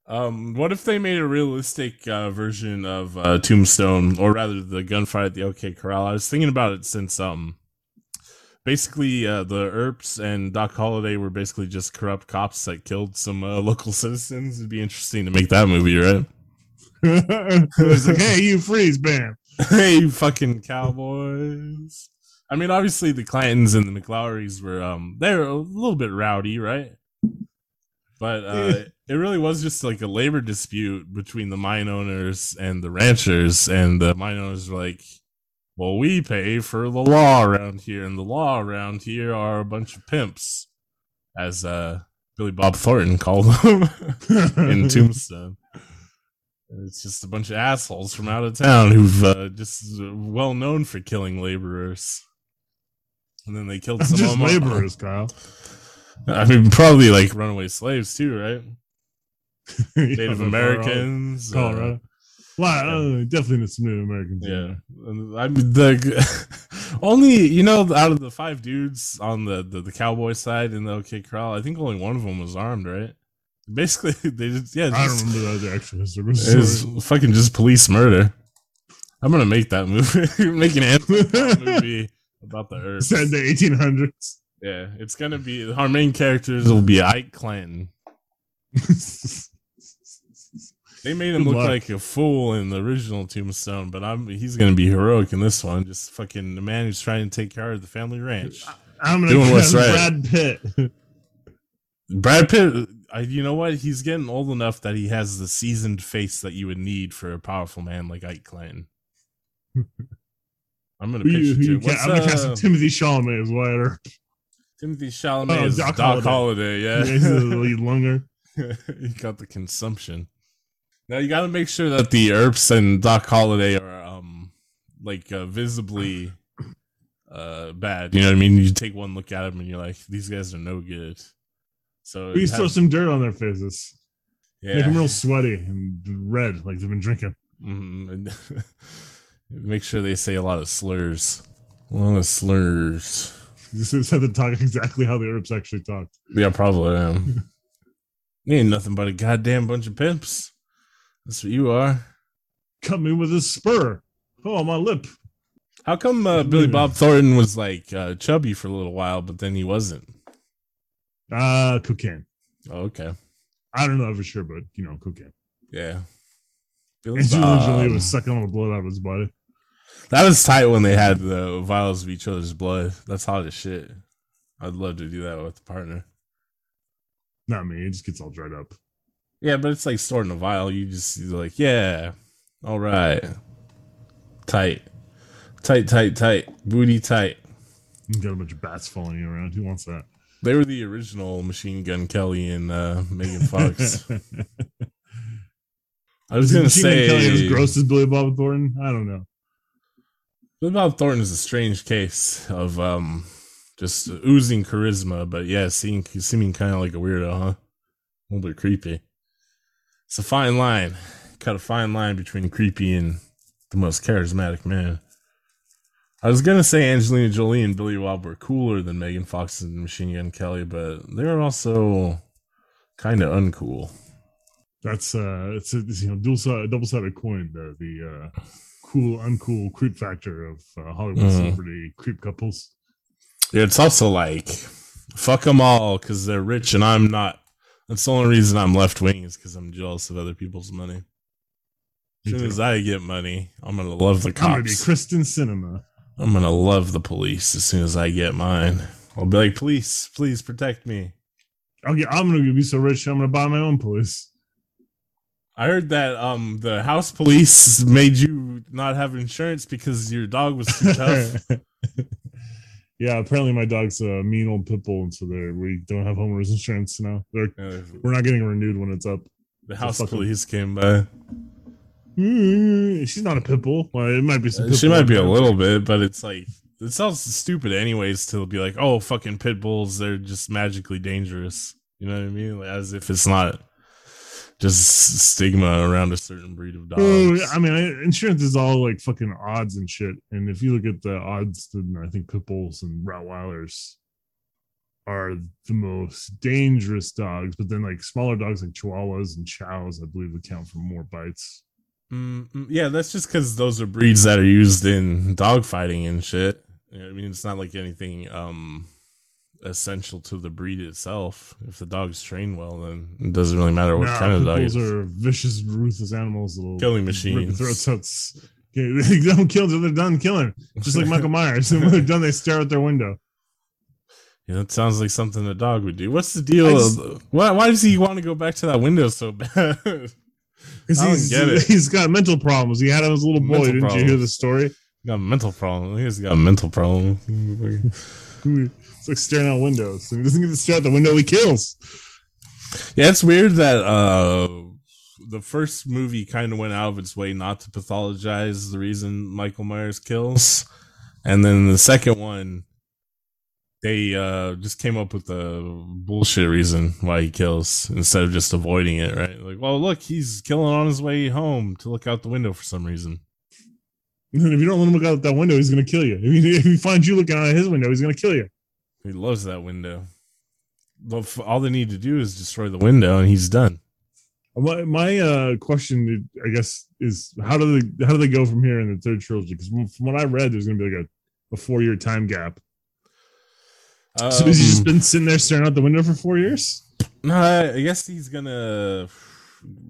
Um, what if they made a realistic uh, version of uh, Tombstone, or rather, the gunfight at the OK Corral? I was thinking about it since um, basically uh, the Earps and Doc Holliday were basically just corrupt cops that killed some uh, local citizens. It'd be interesting to make that movie, right? it's like, hey, you freeze, bam. hey, you fucking cowboys! I mean, obviously the Clantons and the McLaurys were um, they're a little bit rowdy, right? But uh, it really was just like a labor dispute between the mine owners and the ranchers, and the mine owners were like, "Well, we pay for the law around here, and the law around here are a bunch of pimps," as uh, Billy Bob Thornton called them in Tombstone. It's just a bunch of assholes from out of town who've uh, just uh, well known for killing laborers. And then they killed some Just of them. laborers, Kyle. I mean, probably like runaway slaves too, right? Native Yeah, Americans. uh, Colorado. Well, uh, definitely some Native Americans. in yeah, I mean the only you know out of the five dudes on the, the the cowboy side in the OK Corral, I think only one of them was armed, right? Basically, they just yeah, I don't remember that actually. it was fucking just police murder. I'm gonna make that movie, make an movie about the herbs. Said the 1800s. Yeah, it's gonna be our main characters will be Ike Clanton. They made him Good look luck. like a fool in the original Tombstone, but I'm he's gonna be heroic in this one. Just fucking the man who's trying to take care of the family ranch. I'm gonna Doing what's right. Brad Pitt. Brad Pitt, I, you know what? He's getting old enough that he has the seasoned face that you would need for a powerful man like Ike Clanton. I'm gonna Who you- picture who you too. What's I'm gonna cast uh, Timothée Chalamet as Wyatt Earp. Timothée Chalamet Oh, is Doc Doc, Holliday. Holliday. Yeah, Yeah, he's the lead lunger. you got the consumption. Now you got to make sure that the Earps and Doc Holliday are um like uh, visibly uh bad. You know what I mean? You take one look at them and you're like, these guys are no good. So We it throw some dirt on their faces. Yeah, Make them real sweaty and red, like they've been drinking. Mhm, and make sure they say a lot of slurs. A lot of slurs. You have to talk exactly how the Earps actually talked. Yeah, probably am. you ain't nothing but a goddamn bunch of pimps. That's what you are. Cut me with his spur. Oh, my lip. How come uh, Billy Bob Thornton was like uh, chubby for a little while, but then he wasn't? Uh, cocaine. Oh, okay. I don't know for sure, but you know, cocaine. Yeah. Billy Angelina Jolie Bob. was sucking all the blood out of his body. That was tight when they had the vials of each other's blood. That's hot as shit. I'd love to do that with a partner. Not me. It just gets all dried up. Yeah, but it's like stored in a vial. You just like, yeah, all right, tight, tight, tight, tight, booty tight. You got a bunch of bats following you around. Who wants that? They were the original Machine Gun Kelly and uh, Megan Fox. I was gonna Machine Gun say, Kelly as gross as Billy Bob Thornton. I don't know. Bob Thornton is a strange case of um just oozing charisma, but yeah, seeming seeming kind of like a weirdo, huh? A little bit creepy. It's a fine line. Cut a fine line between creepy and the most charismatic man. I was gonna say Angelina Jolie and Billy Bob were cooler than Megan Fox and Machine Gun Kelly, but they're also kind of uncool. That's uh, it's a you know dual double sided coin. The the uh, cool uncool creep factor of uh, Hollywood Mhm. celebrity creep couples. Yeah, it's also like fuck them all because they're rich and I'm not. That's the only reason I'm left wing is because I'm jealous of other people's money. As soon as I get money, I'm gonna love the I'm gonna be cops. Kyrsten Sinema. I'm gonna love the police as soon as I get mine. I'll be like, police, please protect me. Okay, I'm gonna be so rich. I'm gonna buy my own police. I heard that um the house police made you not have insurance because your dog was too tough. yeah, apparently my dog's a mean old pit bull, and so there we don't have homeowners insurance now. They're, we're not getting renewed when it's up. the house police came by. Mm, She's not a pit bull. Well, it might be some. Uh, She might be a little bit, but it's like it sounds stupid anyways to be like, oh, fucking pit bulls, they're just magically dangerous. You know what I mean? Like, as if it's not just stigma around a certain breed of dogs. Oh, I mean, I- insurance is all like fucking odds and shit. And if you look at the odds, then I think pit bulls and Rottweilers are the most dangerous dogs. But then, like smaller dogs like Chihuahuas and Chows, I believe, would count for more bites. Mm, mm, yeah, that's just because those are breeds that are used in dog fighting and shit. You know what I mean, it's not like anything um essential to the breed itself. If the dog's trained well, then it doesn't really matter what Nah, kind of dog. is. are vicious, ruthless animals. Killing machines. throats out. Okay, they don't kill until they're done killing. Just like Michael Myers. And when they're done, they stare out their window. Yeah, that sounds like something a dog would do. What's the deal? Just- why, why does he want to go back to that window so bad? Because he's, he's got mental problems. He had him as a little boy. Mental Didn't you hear the story? He got a mental problem. He's got a mental problem. It's like staring out windows. If he doesn't get to stare out the window, he kills. Yeah, it's weird that uh the first movie kind of went out of its way not to pathologize the reason Michael Myers kills, and then the second one they uh just came up with the bullshit reason why he kills instead of just avoiding it, right? Like, well, look, he's killing on his way home to look out the window for some reason. And if you don't let him look out that window, he's going to kill you. If he, if he finds you looking out his window, he's going to kill you. He loves that window. All they need to do is destroy the window, and he's done. My, my uh, question, I guess, is how do they how do they go from here in the third trilogy? Because from what I read, there's going to be like a, a four year time gap. so has he just Um, been sitting there staring out the window for four years? No, I I guess he's gonna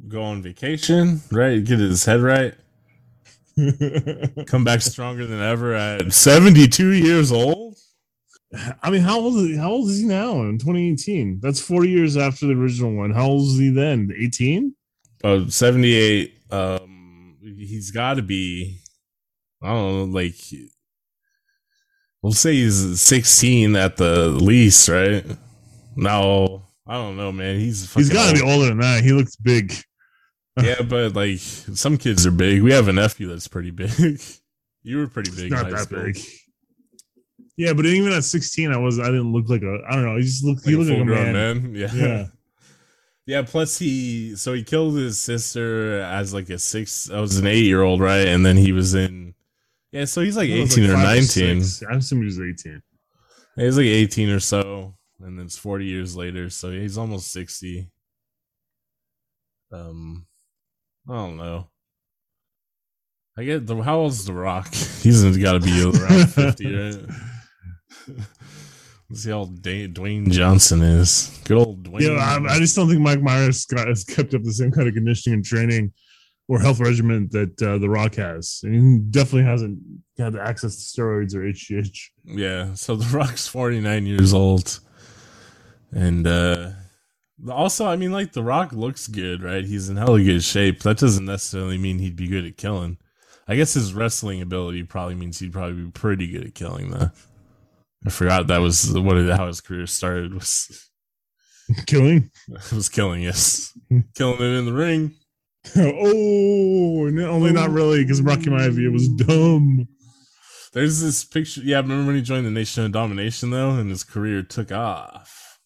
go on vacation, right? Get his head right, come back stronger than ever at 72 years old. I mean, how old is he, how old is he now in 2018? That's four years after the original one. How old is he then? 18? Uh, 78. Um, he's got to be. I don't know, like. We'll say he's 16 at the least, right? No, I don't know, man. He's He's got to be older than that. He looks big. Yeah, but like some kids are big. We have a nephew that's pretty big. you were pretty big. in not that school. big. Yeah, but even at 16, I was I didn't look like a I don't know. He just looked Like he looked like a man. man. Yeah. Yeah. Yeah, plus he so he killed his sister as like a six I was an eight year old, right? And then he was in Yeah, so he's like eighteen or nineteen. six. I assume he was 18. He was like eighteen or so, and then it's forty years later, so he's almost sixty. Um I don't know. I get the how old's the rock? He's gotta be around fifty, right? Let's see how old Dwayne Johnson is. Good old Dwayne. Yeah, I, I just don't think Mike Myers got, has kept up the same kind of conditioning and training or health regimen that uh, The Rock has. And he definitely hasn't had access to steroids or HGH. Yeah, so The Rock's 49 years old. And uh also, I mean like The Rock looks good, right? He's in hella good shape. That doesn't necessarily mean he'd be good at killing. I guess his wrestling ability probably means he'd probably be pretty good at killing though. I forgot that was what how his career started was Killing? It was killing us. killing it in the ring. oh, no, only not really because Rocky Maivia was dumb. There's this picture. Yeah, remember when he joined the Nation of Domination though, and his career took off.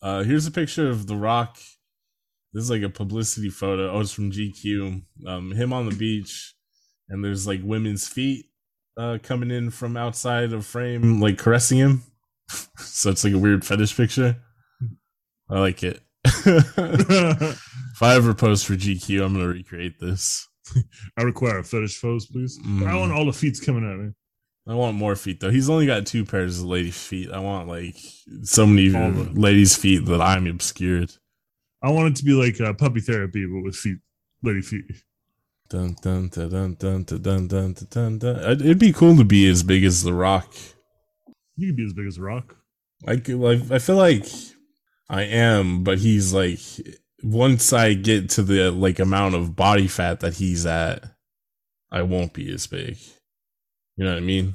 Uh, here's a picture of The Rock. This is like a publicity photo. Oh, it's from GQ. Um, him on the beach, and there's like women's feet uh, coming in from outside of frame, like caressing him. so it's like a weird fetish picture. I like it. if I ever post for GQ, I'm gonna recreate this. I require a fetish pose, please. Mm. I want all the feet coming at me. I want more feet though. He's only got two pairs of lady feet. I want like so many ladies' feet that I'm obscured. I want it to be like uh, puppy therapy, but with feet, lady feet. Dun dun dun dun dun dun dun dun dun. It'd be cool to be as big as The Rock. You could be as big as a rock. I could, like I feel like I am, but he's like once I get to the like amount of body fat that he's at, I won't be as big. You know what I mean?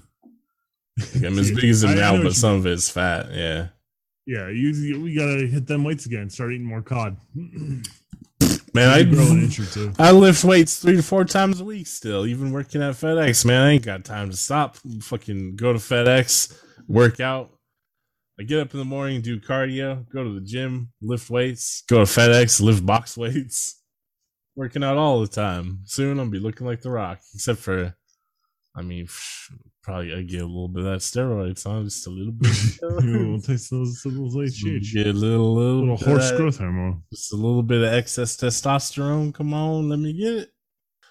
Like, I'm as big as I- him I now, but some of it's fat. Yeah. Yeah, you, you we gotta hit them weights again. Start eating more cod. Man, I grow an inch or two. I lift weights three to four times a week still, even working at FedEx, man. I ain't got time to stop. Fucking go to FedEx, work out. I get up in the morning, do cardio, go to the gym, lift weights, go to FedEx, lift box weights. Working out all the time. Soon I'll be looking like The Rock, except for, I mean, probably I get a little bit of that steroids, huh? Just a little bit. we'll taste those, those HGH. Get a little, little, Little horse of- growth hormone. just a little bit of excess testosterone. Come on, let me get it.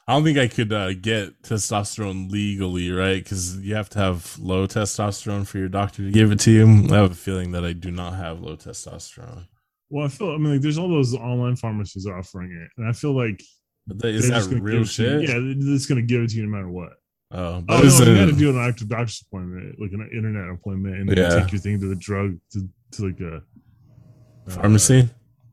I don't think I could uh, get testosterone legally, right? Because you have to have low testosterone for your doctor to give it to you. I have a feeling that I do not have low testosterone. Well, I feel. I mean, like, there's all those online pharmacies offering it, and I feel like But that, is that real give it to you- shit? Yeah, they're just gonna give it to you no matter what. Oh, Oh but no, you got to do an active doctor's appointment, like an internet appointment, and then Yeah. take your thing to the drug to, to like a uh, pharmacy?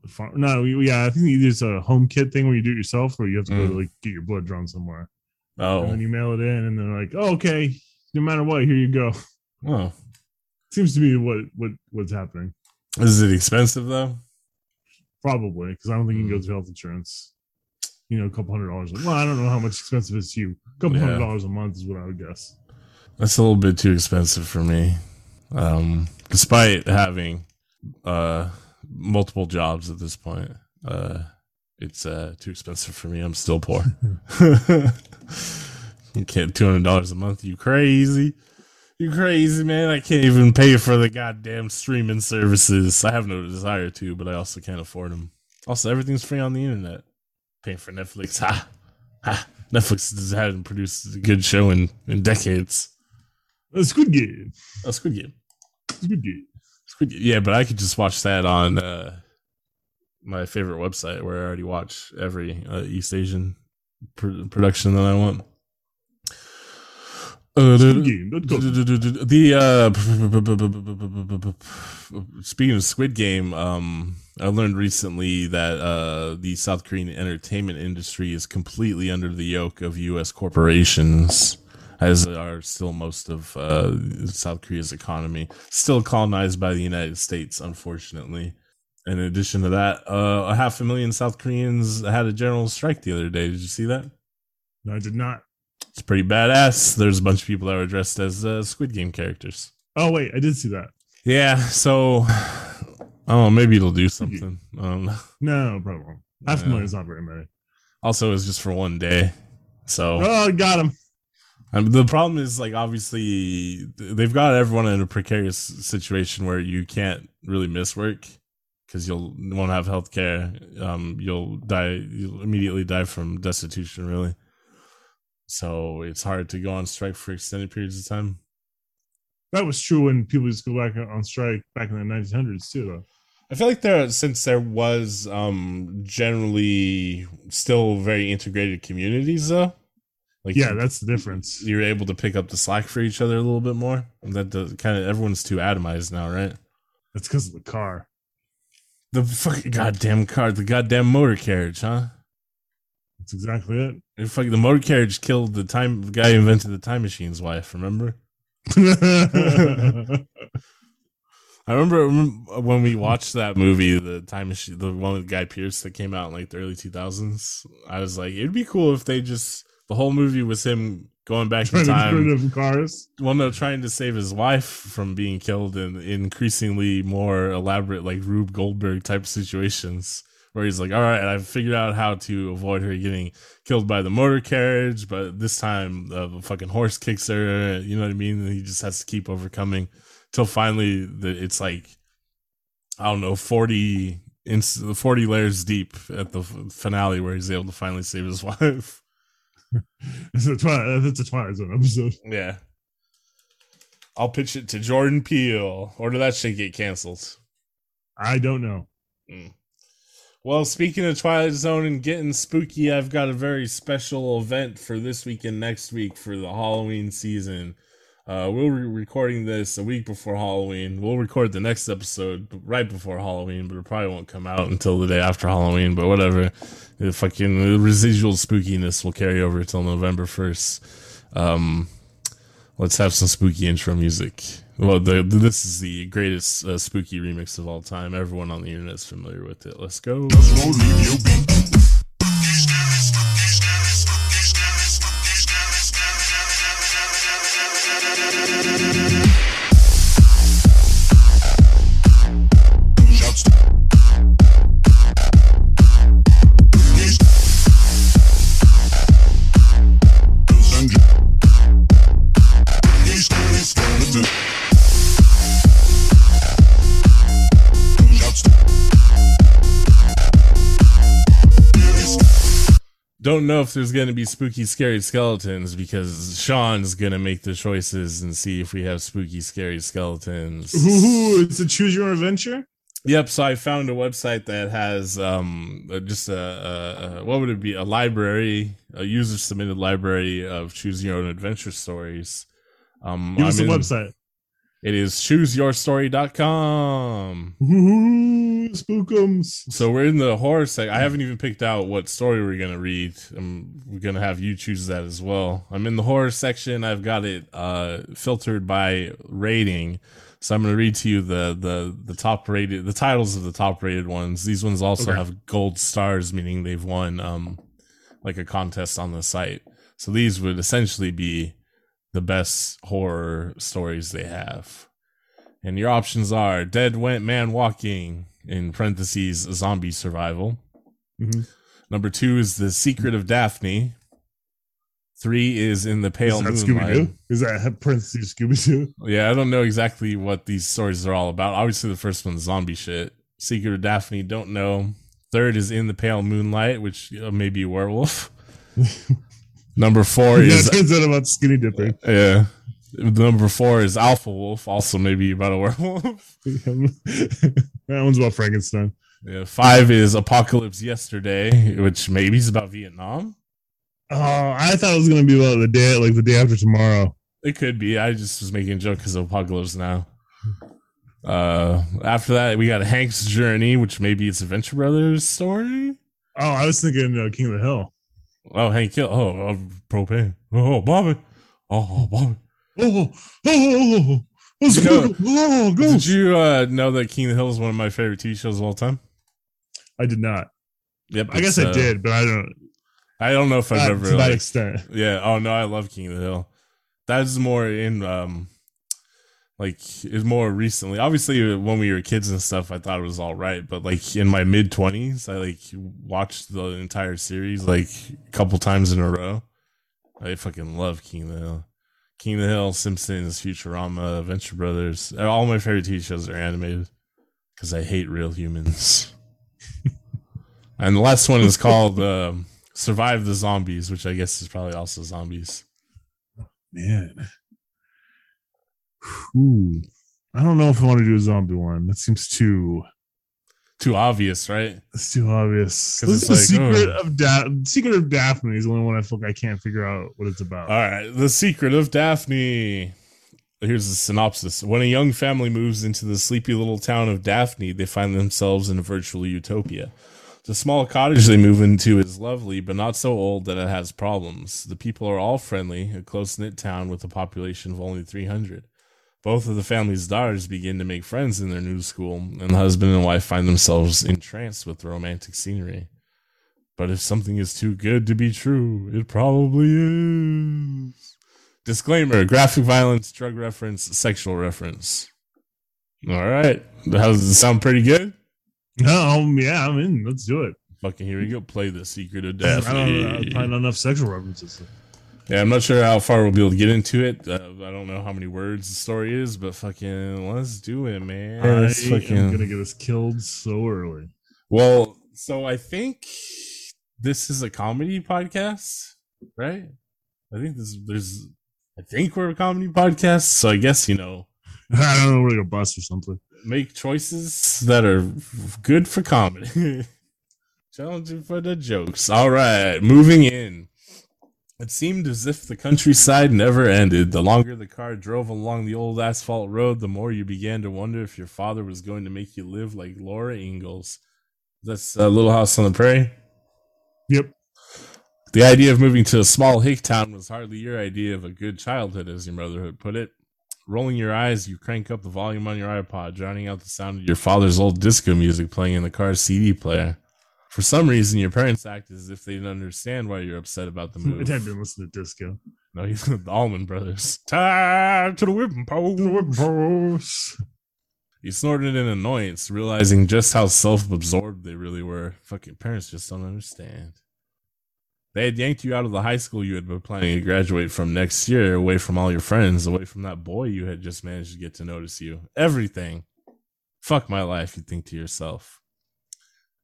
Phar- no, yeah, I think there's a home kit thing where you do it yourself, or you have to go Mm. to like get your blood drawn somewhere, and Oh, then you mail it in, and they're like, oh, okay, no matter what, here you go. oh, Seems to be what what what's happening. is it expensive though? Probably because I don't think you can Mm. go through health insurance. You know, a couple hundred dollars. Well, I don't know how much expensive it is to you. A couple Yeah. hundred dollars a month is what I would guess. That's a little bit too expensive for me. Um, despite having uh multiple jobs at this point, uh, it's uh too expensive for me. I'm still poor. you can't two hundred dollars a month. You crazy? You crazy, man? I can't even pay for the goddamn streaming services. I have no desire to, but I also can't afford them. Also, everything's free on the internet. Paying for Netflix, ha, ha. Netflix hasn't produced a good show in in decades. A Squid Game. Oh, Squid Game. Squid Game. Squid Game. Yeah, but I could just watch that on uh, my favorite website where I already watch every uh, East Asian pr- production that I want. Uh, Squid Game. Let's go. the uh, speaking of Squid Game, um, I learned recently that uh, the South Korean entertainment industry is completely under the yoke of U.S. corporations, as are still most of uh, South Korea's economy, still colonized by the United States, unfortunately. In addition to that, uh, a half a million South Koreans had a general strike the other day. Did you see that? No, I did not. It's pretty badass. There's a bunch of people that were dressed as uh, Squid Game characters. Oh wait, I did see that. Yeah, so oh, maybe it'll do something. I don't know. No problem. Half a is not very many. Also, it's just for one day, so Oh, got him. The problem is like obviously they've got everyone in a precarious situation where you can't really miss work because you'll won't have health care. Um, you'll die. You'll immediately die from destitution. Really. So it's hard to go on strike for extended periods of time. That was true when people used to go back on strike back in the 1900s too, though. I feel like there, since there was um generally still very integrated communities, though. Like Yeah, that's the difference. you're able to pick up the slack for each other a little bit more. That does, kind of everyone's too atomized now, right? That's because of the car. The fucking goddamn car, the goddamn motor carriage, huh? That's exactly it. Fucking the motor carriage killed the time the guy who invented the time machine's wife. Remember? I remember when we watched that movie, the time machine, the one with Guy Pearce that came out in like the early 2000s. I was like, it'd be cool if they just the whole movie was him going back in Trying to get time. of cars. Well, no, trying to save his wife from being killed in increasingly more elaborate, like Rube Goldberg type situations, where he's like, "All right, I've figured out how to avoid her getting killed by the motor carriage, but this time uh, the fucking horse kicks her." You know what I mean? And he just has to keep overcoming till finally the, it's like I don't know, forty in forty layers deep at the finale where he's able to finally save his wife. it's a Twilight. That's a Twilight Zone episode. Yeah. I'll pitch it to Jordan Peele. Or did that shit get canceled? I don't know. Mm. Well, speaking of Twilight Zone and getting spooky, I've got a very special event for this week and next week for the Halloween season. Uh, we'll be recording this a week before Halloween. We'll record the next episode right before Halloween, but it probably won't come out until the day after Halloween. But whatever, the fucking residual spookiness will carry over till November first. Um, let's have some spooky intro music. Well, the, this is the greatest uh, spooky remix of all time. Everyone on the internet is familiar with it. Let's go. Know if there's going to be spooky, scary skeletons because Sean's going to make the choices and see if we have spooky, scary skeletons. Ooh, it's a choose your own adventure. Yep. So I found a website that has um just a, a, a what would it be a library, a user submitted library of choose your own adventure stories. Um, Give us the website. It is chooseyourstory.com. Ooh, spookums. So we're in the horror section. I haven't even picked out what story we're going to read. I'm, we're going to have you choose that as well. I'm in the horror section. I've got it uh, filtered by rating. So I'm going to read to you the, the, the top rated, the titles of the top rated ones. These ones also okay. have gold stars, meaning they've won um, like a contest on the site. So these would essentially be the best horror stories they have. And your options are Dead Went Man Walking, in parentheses, zombie survival. Mm-hmm. Number two is The Secret of Daphne. Three is In the Pale is Moonlight. Is that parentheses Scooby Doo? Yeah, I don't know exactly what these stories are all about. Obviously, the first one's zombie shit. Secret of Daphne, don't know. Third is In the Pale Moonlight, which uh, may be a werewolf. Number four is yeah, turns out about skinny dipping. Yeah. Number four is Alpha Wolf, also maybe about a werewolf. that one's about Frankenstein. Yeah. Five is Apocalypse Yesterday, which maybe is about Vietnam. Oh, I thought it was gonna be about the day, like the day after tomorrow. It could be. I just was making a joke because of Apocalypse Now. Uh, after that, we got Hank's Journey, which maybe it's Adventure Brothers story. Oh, I was thinking uh, King of the Hill. Oh, Hank Hill. Oh, uh, propane. Oh, Bobby. Oh, Bobby. Oh, oh, oh, oh, did you, know, oh, did you uh, know that King of the Hill is one of my favorite TV shows of all time? I did not. Yep. I guess uh, I did, but I don't. I don't know if I've ever to that like, extent. Yeah. Oh no, I love King of the Hill. That's more in um like it's more recently. Obviously, when we were kids and stuff, I thought it was all right. But like in my mid twenties, I like watched the entire series like a couple times in a row. I fucking love King of the Hill. King of the Hill, Simpsons, Futurama, Venture Brothers. All my favorite TV shows are animated because I hate real humans. and the last one is called um, Survive the Zombies, which I guess is probably also zombies. Man. Ooh, I don't know if I want to do a zombie one. That seems too too obvious, right? It's too obvious. This is the like, oh. secret oh. of da- secret of Daphne is the only one I feel like I can't figure out what it's about. All right, the secret of Daphne. Here's the synopsis. When a young family moves into the sleepy little town of Daphne, they find themselves in a virtual utopia. The small cottage they move into is lovely, but not so old that it has problems. The people are all friendly, a close knit town with a population of only 300. Both of the family's daughters begin to make friends in their new school, and the husband and wife find themselves entranced with the romantic scenery. But if something is too good to be true, it probably is. Disclaimer graphic violence, drug reference, sexual reference. All right. How does it sound pretty good? Um, yeah, I'm in. Let's do it. Fucking here we go. Play the secret of death. I don't know. Probably not enough sexual references. Yeah, I'm not sure how far we'll be able to get into it. Uh, I don't know how many words the story is, but fucking let's do it, man. I Let's am fucking- gonna get us killed so early. Well, so I think this is a comedy podcast, right? I think this there's I think we're a comedy podcast, so I guess you know I don't know, we're like a bus or something. make choices that are good for comedy. Challenging for the jokes. All right, moving in. It seemed as if the countryside never ended. The longer the car drove along the old asphalt road, the more you began to wonder if your father was going to make you live like Laura Ingalls. That's uh, Little House on the Prairie. Yep. The idea of moving to a small hick town was hardly your idea of a good childhood, as your mother had put it. Rolling your eyes, you crank up the volume on your iPod, drowning out the sound of your father's old disco music playing in the car's CD player. For some reason, your parents act as if they didn't understand why you're upset about the I move. had been listening to disco. no, he's the Allman Brothers. Time to the whipping post. He snorted in annoyance, realizing just how self-absorbed they really were. Fucking parents just don't understand. They had yanked you out of the high school you had been planning to graduate from next year, away from all your friends, away from that boy you had just managed to get to notice you. Everything. Fuck my life, you think to yourself.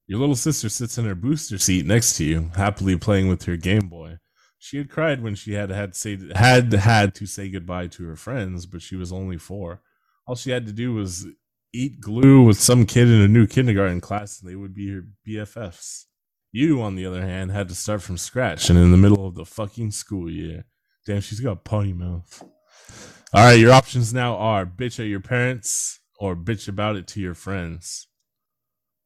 Your little sister sits in her booster seat next to you, happily playing with her Game Boy. She had cried when she had had say had had to say goodbye to her friends, but she was only four. All she had to do was eat glue with some kid in a new kindergarten class, and they would be her BFFs. You, on the other hand, had to start from scratch and in the middle of the fucking school year. Damn, she's got potty mouth. All right, your options now are bitch at your parents or bitch about it to your friends.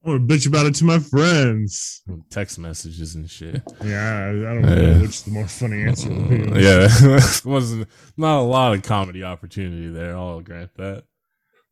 I'm gonna bitch about it to my friends. Text messages and shit. Yeah, I, I don't know Yeah. which the more funny answer would be. yeah, wasn't not a lot of comedy opportunity there. I'll grant that.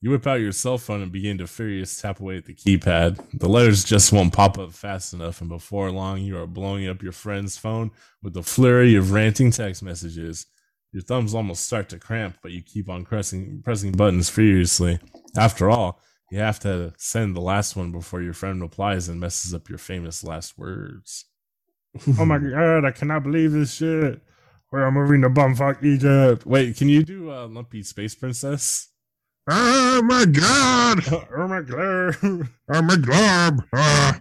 You whip out your cell phone and begin to furious tap away at the keypad. The letters just won't pop up fast enough, and before long, you are blowing up your friend's phone with a flurry of ranting text messages. Your thumbs almost start to cramp, but you keep on pressing pressing buttons furiously. After all, you have to send the last one before your friend replies and messes up your famous last words. Oh my god, I cannot believe this shit. We're moving to bumfuck Egypt. Wait, can you do uh, Lumpy Space Princess? Oh my god! oh my god. Oh my god! Ah.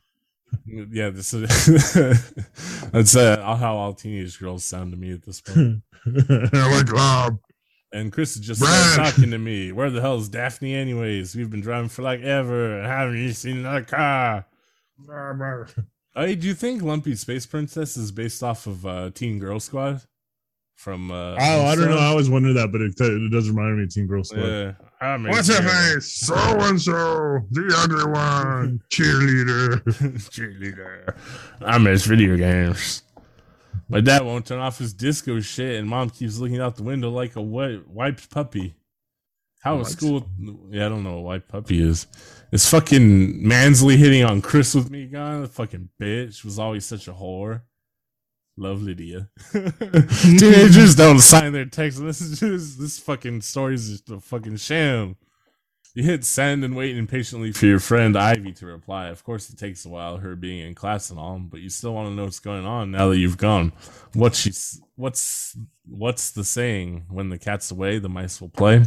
yeah, this is that's uh, how all teenage girls sound to me at this point. oh my god! And Chris is just started talking to me. Where the hell is Daphne, anyways? We've been driving for like ever. Haven't you seen another car? I do you think Lumpy Space Princess is based off of uh, Teen Girl Squad? From uh, Oh, I don't know. I always wondered that, but it, it does remind me of Teen Girl Squad. Yeah. I mean, What's her face? So and so, the other one, cheerleader. cheerleader. I miss video games. My dad won't turn off his disco shit, and mom keeps looking out the window like a wet, wiped puppy. How was school? Yeah, I don't know what white puppy is. Is fucking Mansley hitting on Chris with me gone? The fucking bitch was always such a whore. Love Lydia. Teenagers don't sign their text messages. This fucking story is just a fucking sham. You hit send and wait impatiently for your friend Ivy to reply. Of course, it takes a while, her being in class and all, but you still want to know what's going on now that you've gone. What's what's what's the saying? When the cat's away, the mice will play.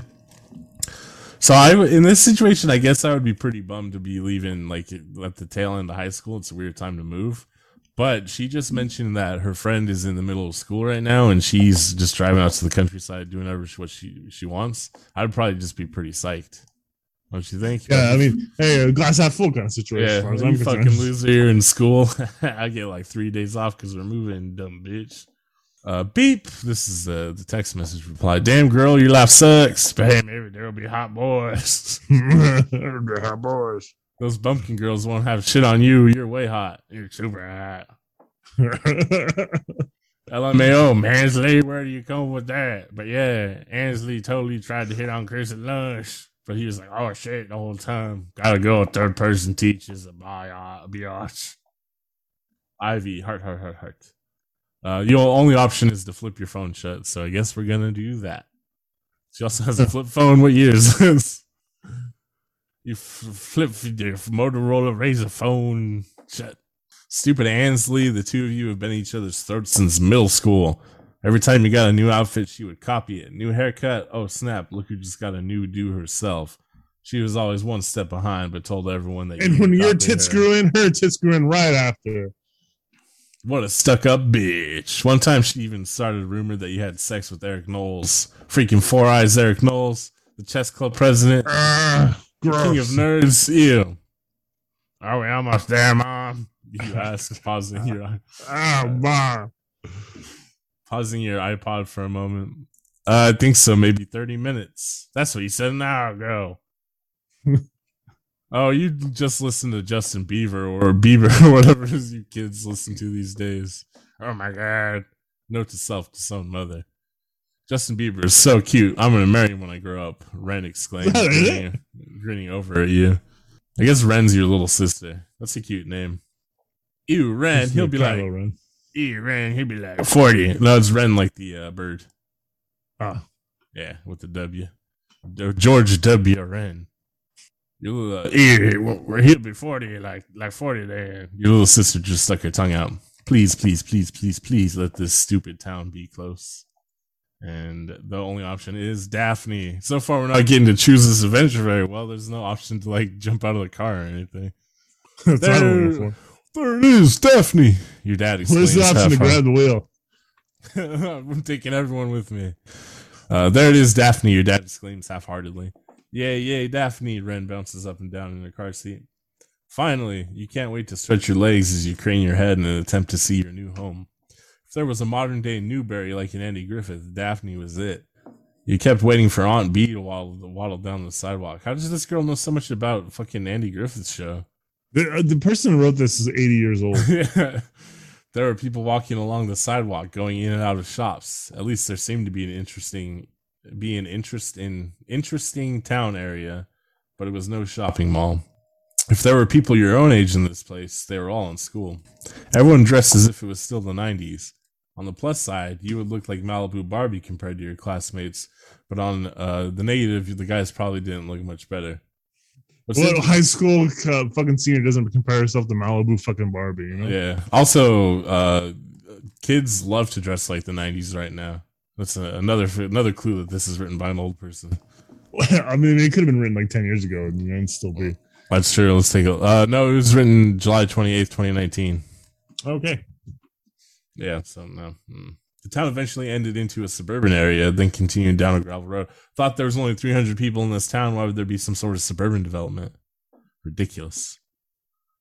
So I, in this situation, I guess I would be pretty bummed to be leaving like at the tail end of high school. It's a weird time to move. But she just mentioned that her friend is in the middle of school right now, and she's just driving out to the countryside doing whatever she, what she she wants. I'd probably just be pretty psyched. Don't you think? Yeah, I mean, hey, a glass half full kind of situation. yeah, as as I'm fucking concerned. loser. You're in school. I get like three days off because we're moving, dumb bitch. Uh, beep. This is uh, the text message reply. Damn girl, your life sucks. But hey, maybe there'll be hot boys. The hot boys. Those bumpkin girls won't have shit on you. You're way hot. You're super hot. LMAO, Mansley, where do you come with that? But yeah, Ansley totally tried to hit on Chris at lunch. But he was like, oh shit, the whole time. Gotta go. Third person teaches a bi- biatch. Ivy, heart, heart, heart, heart. Uh, your only option is to flip your phone shut. So I guess we're gonna do that. She also has a flip phone. What year is this? You flip your Motorola RAZR phone. Shut. Stupid Ansley, the two of you have been each other's throats since middle school. Every time you got a new outfit, she would copy it. New haircut. Oh, snap. Look who just got a new do herself. She was always one step behind, but told everyone that. And you when your tits her. grew in, her tits grew in right after. What a stuck up bitch. One time she even started a rumor that you had sex with Eric Knowles. Freaking four eyes Eric Knowles, the chess club president, Ah, king of gross. nerds. Ew. Are we almost there, mom? You ask, pausing your Ah, bah. Pausing your iPod for a moment. Uh, I think so, maybe 30 minutes. That's what you said an hour ago. oh, you just listen to Justin Bieber or Bieber or whatever it is you kids listen to these days. Oh my god. Note to self to some mother. Justin Bieber is so cute. I'm gonna marry him when I grow up. Wren exclaimed, Is that it? grinning, grinning over at you. I guess Wren's your little sister. That's a cute name. Ew, Wren. He'll be like, Wren. Ew, Wren. He'd be like 40. No, it's Wren like the uh, bird. Ah, Yeah, with the W. George W. Wren. Little, uh, we're he'll be 40, like like 40 there. Your little sister just stuck her tongue out. Please, please, please, please, please let this stupid town be close. And the only option is Daphne. So far, we're not getting to choose this adventure very well. There's no option to like jump out of the car or anything. that's what I'm looking for. There it is, Daphne. Your dad Where's the option to grab the wheel? I'm taking everyone with me. Uh, there it is, Daphne. Your dad exclaims half-heartedly. Yay, yay, Daphne! Wren bounces up and down in her car seat. Finally, you can't wait to stretch your legs as you crane your head in an attempt to see your new home. If there was a modern-day Newberry like in Andy Griffith, Daphne was it. You kept waiting for Aunt Bee to waddle, waddle down the sidewalk. How does this girl know so much about fucking Andy Griffith's show? The, uh, the person who wrote this is 80 years old. Yeah. there were people walking along the sidewalk going in and out of shops. At least there seemed to be an interesting be an interest in interesting town area, but it was no shopping mall. If there were people your own age in this place, they were all in school. Everyone dressed as if it was still the 90s. On the plus side, you would look like Malibu Barbie compared to your classmates, but on uh, the negative, the guys probably didn't look much better. What's What it- high school uh, fucking senior doesn't compare herself to Malibu fucking Barbie? You know? Yeah. Also, uh, kids love to dress like the '90s right now. That's a, another another clue that this is written by an old person. I mean, it could have been written like 10 years ago and it'd still be. That's true. Let's take a. Uh, no, it was written July 28th, 2019. Okay. Yeah. So no. Mm. The town eventually ended into a suburban area, then continued down a gravel road. Thought there was only 300 people in this town. Why would there be some sort of suburban development? Ridiculous.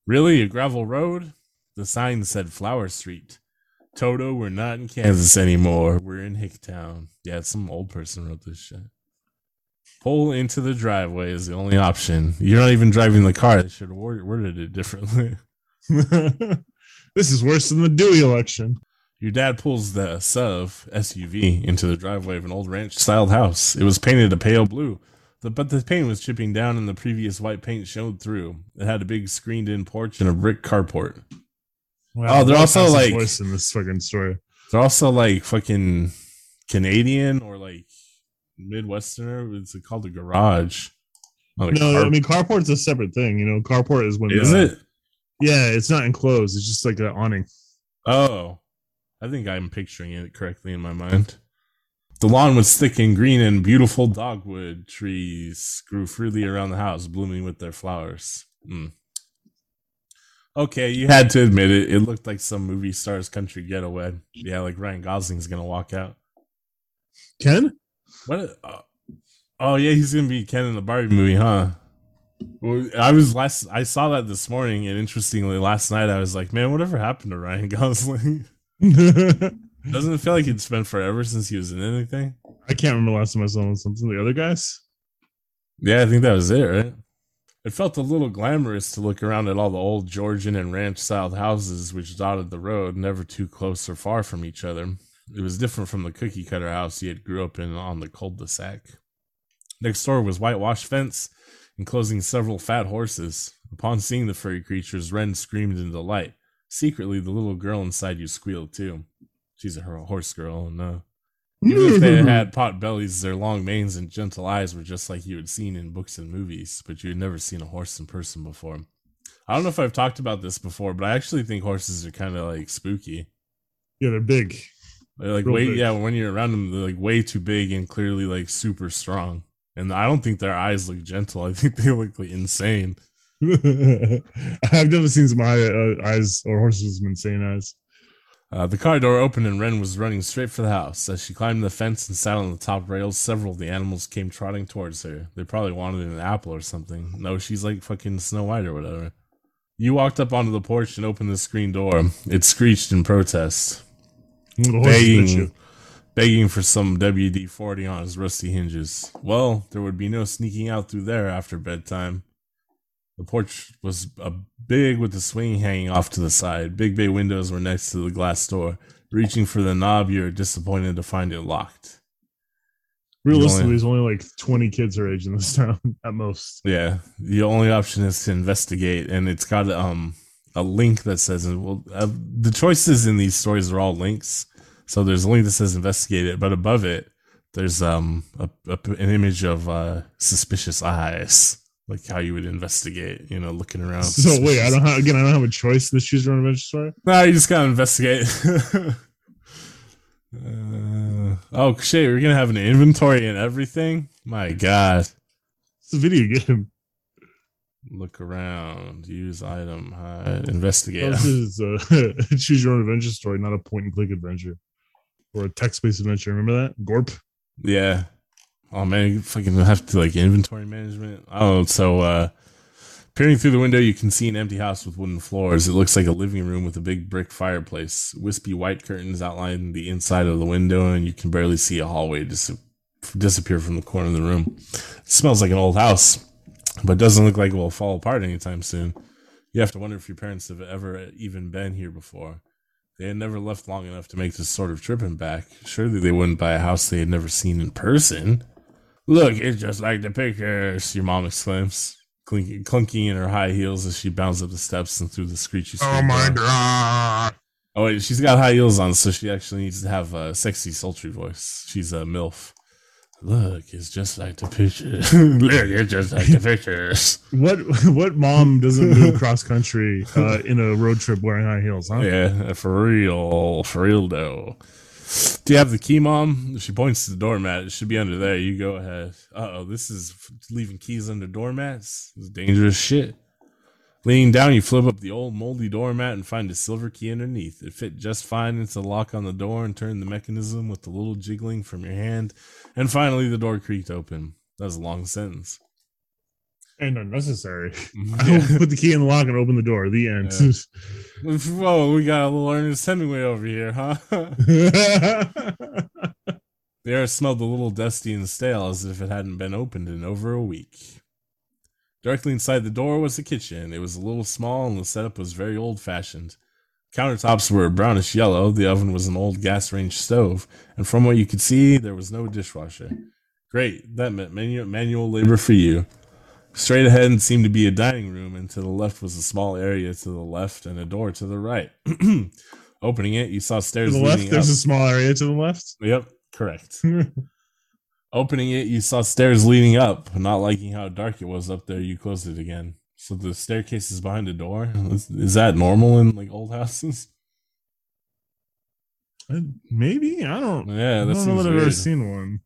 Really? A gravel road? The sign said Flower Street. Toto, we're not in Kansas anymore. We're in Hicktown. Yeah, some old person wrote this shit. Pull into the driveway is the only option. You're not even driving the car. They should have word- worded it differently. this is worse than the Dewey election. Your dad pulls the SUV SUV into the driveway of an old ranch styled house. It was painted a pale blue, but the paint was chipping down and the previous white paint showed through. It had a big screened in porch and a brick carport. Wow, Oh, they're also, like- voice in this fucking story. They're also like fucking Canadian or like Midwesterner. It's called a garage. A No, car- I mean carport's a separate thing. You know, carport is when is uh, it? Yeah, it's not enclosed. It's just like an awning. Oh, I think I'm picturing it correctly in my mind. The lawn was thick and green, and beautiful dogwood trees grew freely around the house, blooming with their flowers. Mm. Okay, you had to admit it. It looked like some movie star's country getaway. Yeah, like Ryan Gosling's gonna walk out. Ken? What? Uh, oh yeah, he's gonna be Ken in the Barbie movie, huh? Well, I was last. I saw that this morning, and interestingly, last night I was like, man, whatever happened to Ryan Gosling? Doesn't it feel like it's been forever since he was in anything? I can't remember last time I saw him in something. The other guys? Yeah, I think that was it, right? It felt a little glamorous to look around at all the old Georgian and ranch styled houses which dotted the road, never too close or far from each other. It was different from the cookie cutter house he had grew up in on the cul-de-sac. Next door was whitewashed fence, enclosing several fat horses. Upon seeing the furry creatures, Wren screamed in delight. Secretly, the little girl inside you squealed too. She's a horse girl, and uh, Even if they had, had pot bellies, their long manes and gentle eyes were just like you had seen in books and movies, but you had never seen a horse in person before. I don't know if I've talked about this before, but I actually think horses are kind of like spooky. Yeah, they're big. They're like Real way, big. yeah. When you're around them, they're like way too big and clearly like super strong. And I don't think their eyes look gentle. I think they look like insane. I've never seen some eye, uh, eyes or horses with insane eyes. Uh, the car door opened and Wren was running straight for the house. As she climbed the fence and sat on the top rails, several of the animals came trotting towards her. They probably wanted an apple or something. No, she's like fucking Snow White or whatever. You walked up onto the porch and opened the screen door. It screeched in protest, begging, begging for some WD 40 on his rusty hinges. Well, there would be no sneaking out through there after bedtime. The porch was a big with the swing hanging off to the side. Big bay windows were next to the glass door. Reaching for the knob, you're disappointed to find it locked. Realistically, there's only like 20 kids her age in this town at most. Yeah, the only option is to investigate, and it's got um a link that says well uh, the choices in these stories are all links. So there's a link that says investigate it, but above it there's um a, a, an image of uh, suspicious eyes like how you would investigate, you know, looking around. So wait, I don't have again. I don't have a choice. This choose your own adventure story. No, you just gotta investigate. uh, oh shit, we're gonna have an inventory and everything. My god, it's a video game. Look around, use item, hide, investigate. Oh, this is a choose your own adventure story, not a point and click adventure or a text based adventure. Remember that Gorp? Yeah, Oh man, you fucking have to like inventory management. Oh, so uh peering through the window, you can see an empty house with wooden floors. It looks like a living room with a big brick fireplace. Wispy white curtains outline the inside of the window, and you can barely see a hallway dis- disappear from the corner of the room. It smells like an old house, but doesn't look like it will fall apart anytime soon. You have to wonder if your parents have ever even been here before. They had never left long enough to make this sort of trip and back. Surely they wouldn't buy a house they had never seen in person. Look, it's just like the pictures, your mom exclaims, clunking, clunking in her high heels as she bounds up the steps and through the screechy Oh my door. god. Oh, wait, she's got high heels on, so she actually needs to have a sexy, sultry voice. She's a MILF. Look, it's just like the pictures. Look, it's just like the pictures. What what mom doesn't move cross country uh, in a road trip wearing high heels, huh? Yeah, for real. For real, though. Do you have the key, mom? She points to the doormat. It should be under there. You go ahead. Uh oh, this is leaving keys under doormats. This is dangerous shit. Leaning down, you flip up the old moldy doormat and find a silver key underneath. It fit just fine into the lock on the door and turned the mechanism with a little jiggling from your hand. And finally, the door creaked open. That was a long sentence and unnecessary. Mm-hmm. I put the key in the lock and open the door. The end. Yeah. Whoa, we got a little Ernest Hemingway over here, huh? the air smelled a little dusty and stale as if it hadn't been opened in over a week. Directly inside the door was the kitchen. It was a little small and the setup was very old fashioned. Countertops were brownish yellow, the oven was an old gas range stove, and from what you could see, there was no dishwasher. Great, that meant manual, manual labor for you. Straight ahead seemed to be a dining room, and to the left was a small area to the left and a door to the right. Opening it, you saw stairs. To the left, there's a small area to the left. Yep, correct. Opening it, you saw stairs leading up. Not liking how dark it was up there, you closed it again. So the staircase is behind a door. Is, is that normal in like old houses? Uh, maybe I don't. Yeah, I don't know that I've ever seen one.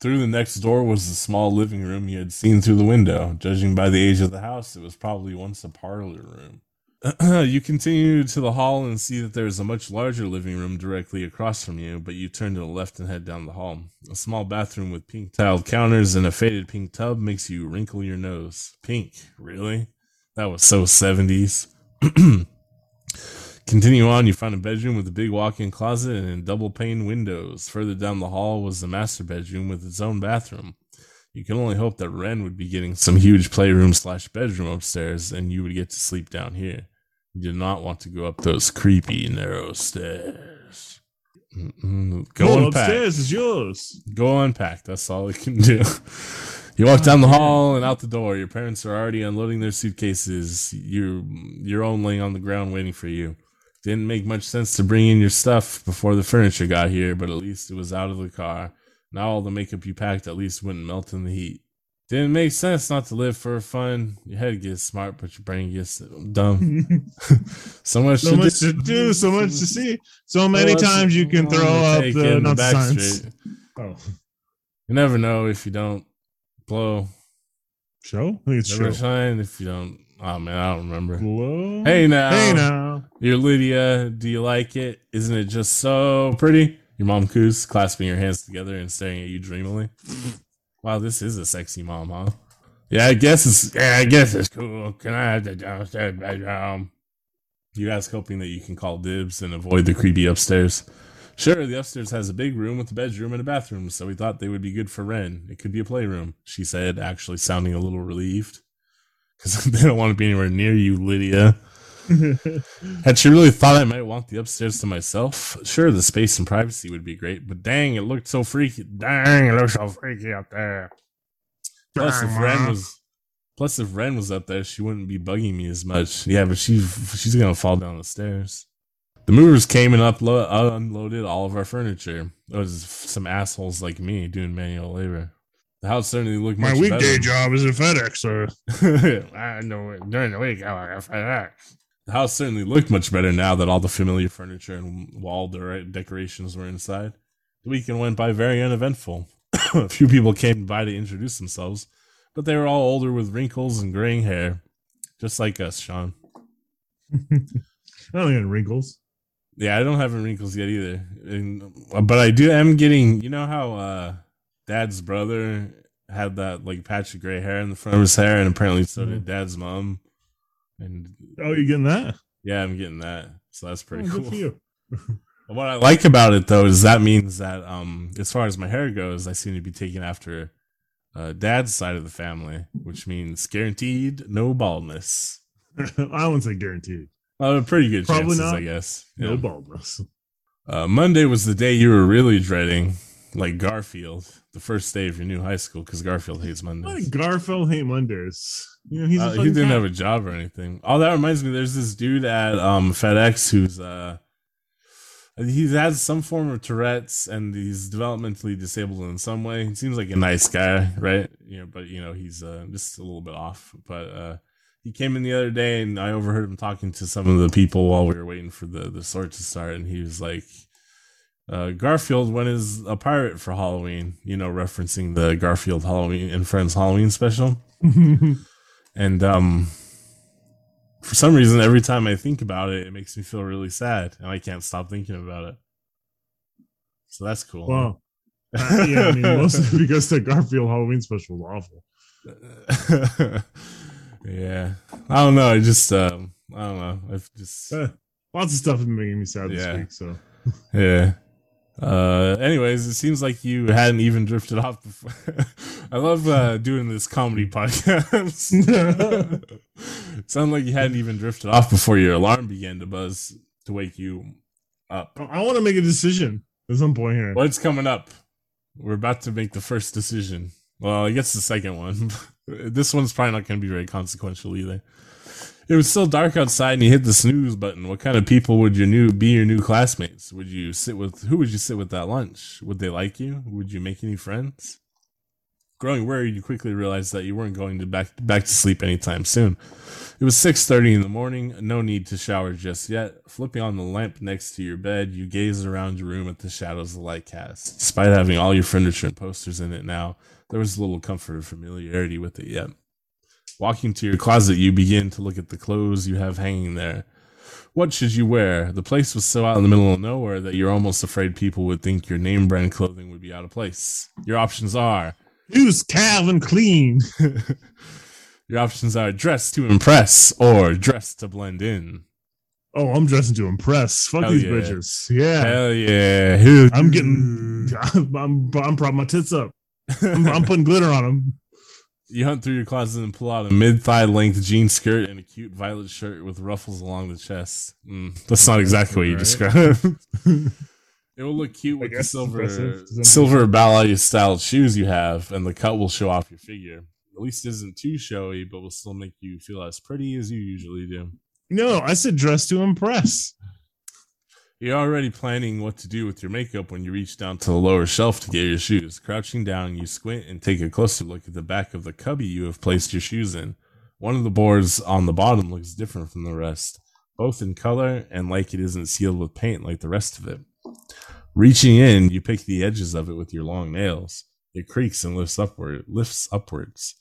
Through the next door was the small living room you had seen through the window. Judging by the age of the house, it was probably once a parlor room. you continue to the hall and see that there is a much larger living room directly across from you, but you turn to the left and head down the hall. A small bathroom with pink tiled counters and a faded pink tub makes you wrinkle your nose. Pink, really? That was so 70s. Continue on, you find a bedroom with a big walk in closet and double pane windows. Further down the hall was the master bedroom with its own bathroom. You can only hope that Wren would be getting some huge playroom slash bedroom upstairs and you would get to sleep down here. You did not want to go up those creepy, narrow stairs. Mm-mm. Go upstairs is yours. Go unpack. That's all we can do. You walk down the hall and out the door. Your parents are already unloading their suitcases. You, your own laying on the ground waiting for you. Didn't make much sense to bring in your stuff before the furniture got here, but at least it was out of the car. Now all the makeup you packed at least wouldn't melt in the heat. Didn't make sense not to live for fun. Your head gets smart, but your brain gets dumb. so much, so to, much do. to do, so much to see, so many much times you can throw up take the in back science. straight. Oh, You never know if you don't blow. show? I think it's Never show. shine if you don't. Oh man, I don't remember. Whoa. Hey now, Hey now. You're Lydia. Do you like it? Isn't it just so pretty? Your mom coos, clasping her hands together and staring at you dreamily. Wow, this is a sexy mom, huh? Yeah, I guess it's. Yeah, I guess it's cool. Can I have the downstairs bedroom? You ask, hoping that you can call dibs and avoid the creepy upstairs. Sure, the upstairs has a big room with a bedroom and a bathroom, so we thought they would be good for Wren. It could be a playroom, she said, actually sounding a little relieved. Because they don't want to be anywhere near you, Lydia. Had she really thought I might want the upstairs to myself? Sure, the space and privacy would be great, but dang, it looked so freaky. Dang, it looked so freaky up there. Plus, if Wren was, plus if Wren was up there, she wouldn't be bugging me as much. Yeah, but she she's gonna fall down the stairs. The movers came and uplo- unloaded all of our furniture. It was some assholes like me doing manual labor. The house certainly looked My much weekday better. job is at FedEx, sir. I know during the week I work at FedEx. The house certainly looked much better now that all the familiar furniture and wall decorations were inside. The weekend went by very uneventful. a few people came by to introduce themselves, but they were all older with wrinkles and graying hair, just like us, Sean. I don't get wrinkles. Yeah, I don't have any wrinkles yet either, and, but I do. am getting. You know how uh, Dad's brother had that like patch of gray hair in the front of his hair, and apparently so did Dad's mom. And Oh, you're getting that? yeah, I'm getting that. So that's pretty Oh, cool. Good for you. What I like about it though is that means that um as far as my hair goes, I seem to be taking after uh, dad's side of the family, which means guaranteed no baldness. I wouldn't say guaranteed. Uh, pretty good Probably chances, not. I guess. No Yeah. baldness. Uh, Monday was the day you were really dreading, like Garfield, the first day of your new high school, because Garfield hates Why Mondays. did Garfield hate Mondays? You know, he's a Uh, he didn't cat. have a job or anything. Oh, that reminds me. There's this dude at um, FedEx who's uh, he has some form of Tourette's and he's developmentally disabled in some way. He seems like a nice guy, right? You know, but you know he's uh, just a little bit off. But uh, he came in the other day and I overheard him talking to some of the people while we were waiting for the the sort to start, and he was like. Uh, Garfield went as a pirate for Halloween, you know, referencing the Garfield Halloween and Friends Halloween special. And um for some reason every time I think about it, it makes me feel really sad and I can't stop thinking about it. So that's cool. well, uh, yeah, I mean, mostly because the Garfield Halloween special was awful. yeah. I don't know. I just um I don't know. I've just Uh, lots of stuff has been making me sad Yeah. this week. So yeah. Uh anyways, it seems like you hadn't even drifted off before. I love uh doing this comedy podcast. Sound like you hadn't even drifted off before your alarm began to buzz to wake you up. I want to make a decision at some point here. What's coming up? We're about to make the first decision. Well, I guess the second one. this one's probably not going to be very consequential either. It was still dark outside, and you hit the snooze button. What kind of people would your new be your new classmates? Would you sit with who would you sit with at lunch? Would they like you? Would you make any friends? Growing worried, you quickly realized that you weren't going to back back to sleep anytime soon. It was 6:30 in the morning, no need to shower just yet. Flipping on the lamp next to your bed, you gaze around your room at the shadows the light cast. Despite having all your furniture and posters in it now, there was little comfort or familiarity with it yet. Walking to your closet, you begin to look at the clothes you have hanging there. What should you wear? The place was so out in the middle of nowhere that you're almost afraid people would think your name brand clothing would be out of place. Your options are Use Calvin Klein. your options are dress to impress or dress to blend in. Oh, I'm dressing to impress. Fuck Hell these yeah. bitches. Yeah. Hell yeah. I'm getting, I'm, I'm propping my tits up. I'm, I'm putting glitter on them. You hunt through your closet and pull out a mid thigh length jean skirt and a cute violet shirt with ruffles along the chest. Mm, that's not exactly what you Right. described. it will look cute with the silver impressive. Does that silver ballet styled shoes you have, and the cut will show off your figure. At least it isn't too showy, but will still make you feel as pretty as you usually do. No, I said dress to impress. You're already planning what to do with your makeup when you reach down to the lower shelf to get your shoes. Crouching down, you squint and take a closer look at the back of the cubby you have placed your shoes in. One of the boards on the bottom looks different from the rest, both in color and like it isn't sealed with paint like the rest of it. Reaching in, you pick the edges of it with your long nails. It creaks and lifts upward, lifts upwards.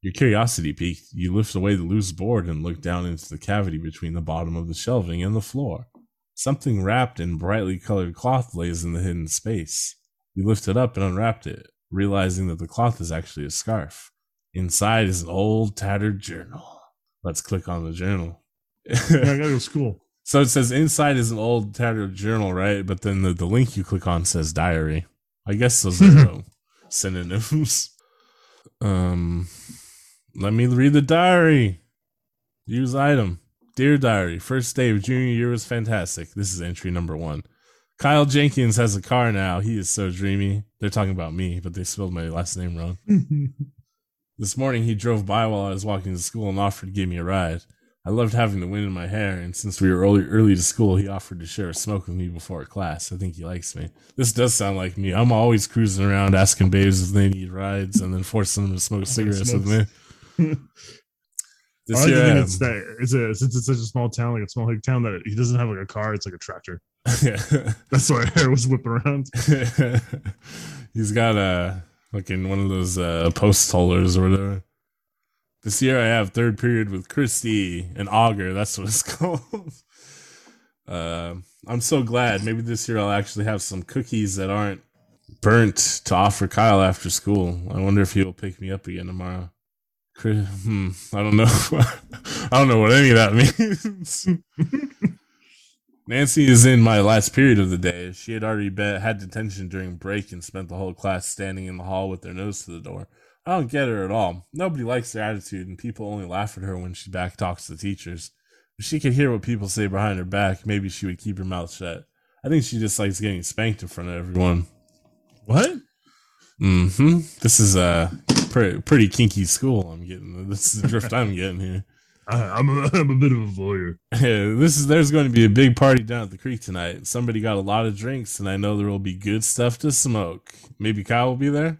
Your curiosity piqued, you lift away the loose board and look down into the cavity between the bottom of the shelving and the floor. Something wrapped in brightly colored cloth lays in the hidden space. You lift it up and unwrapped it, realizing that the cloth is actually a scarf. Inside is an old tattered journal. Let's click on the journal. I gotta go to school. So it says inside is an old tattered journal, right? But then the, the link you click on says diary. I guess those are synonyms. Um, let me read the diary. Use item. Dear diary, first day of junior year was fantastic. This is entry number one. Kyle Jenkins has a car now. He is so dreamy. They're talking about me, but they spelled my last name wrong. This morning he drove by while I was walking to school and offered to give me a ride. I loved having the wind in my hair, and since we were early early to school, he offered to share a smoke with me before class. I think he likes me. This does sound like me. I'm always cruising around asking babes if they need rides, and then forcing them to smoke cigarettes with me. I This like year, think it's that it's a since it's such a small town, like a small hick town, that he doesn't have like a car. It's like a tractor. yeah, That's why hair was whipping around. He's got a like in one of those uh, post holders or whatever. This year I have third period with Christy and Auger. That's what it's called. Uh, I'm so glad. Maybe this year I'll actually have some cookies that aren't burnt to offer Kyle after school. I wonder if he'll pick me up again tomorrow. Hmm, I don't know. I don't know what any of that means. Nancy is in my last period of the day. She had already been, had detention during break and spent the whole class standing in the hall with their nose to the door. I don't get her at all. Nobody likes her attitude, and people only laugh at her when she back talks to teachers. If she could hear what people say behind her back, maybe she would keep her mouth shut. I think she just likes getting spanked in front of everyone. What? Hmm This is a pretty, pretty kinky school. I'm getting. This is the drift I'm getting here. I, I'm a, I'm a bit of a voyeur. Yeah, this is there's going to be a big party down at the creek tonight. Somebody got a lot of drinks, and I know there will be good stuff to smoke. Maybe Kyle will be there.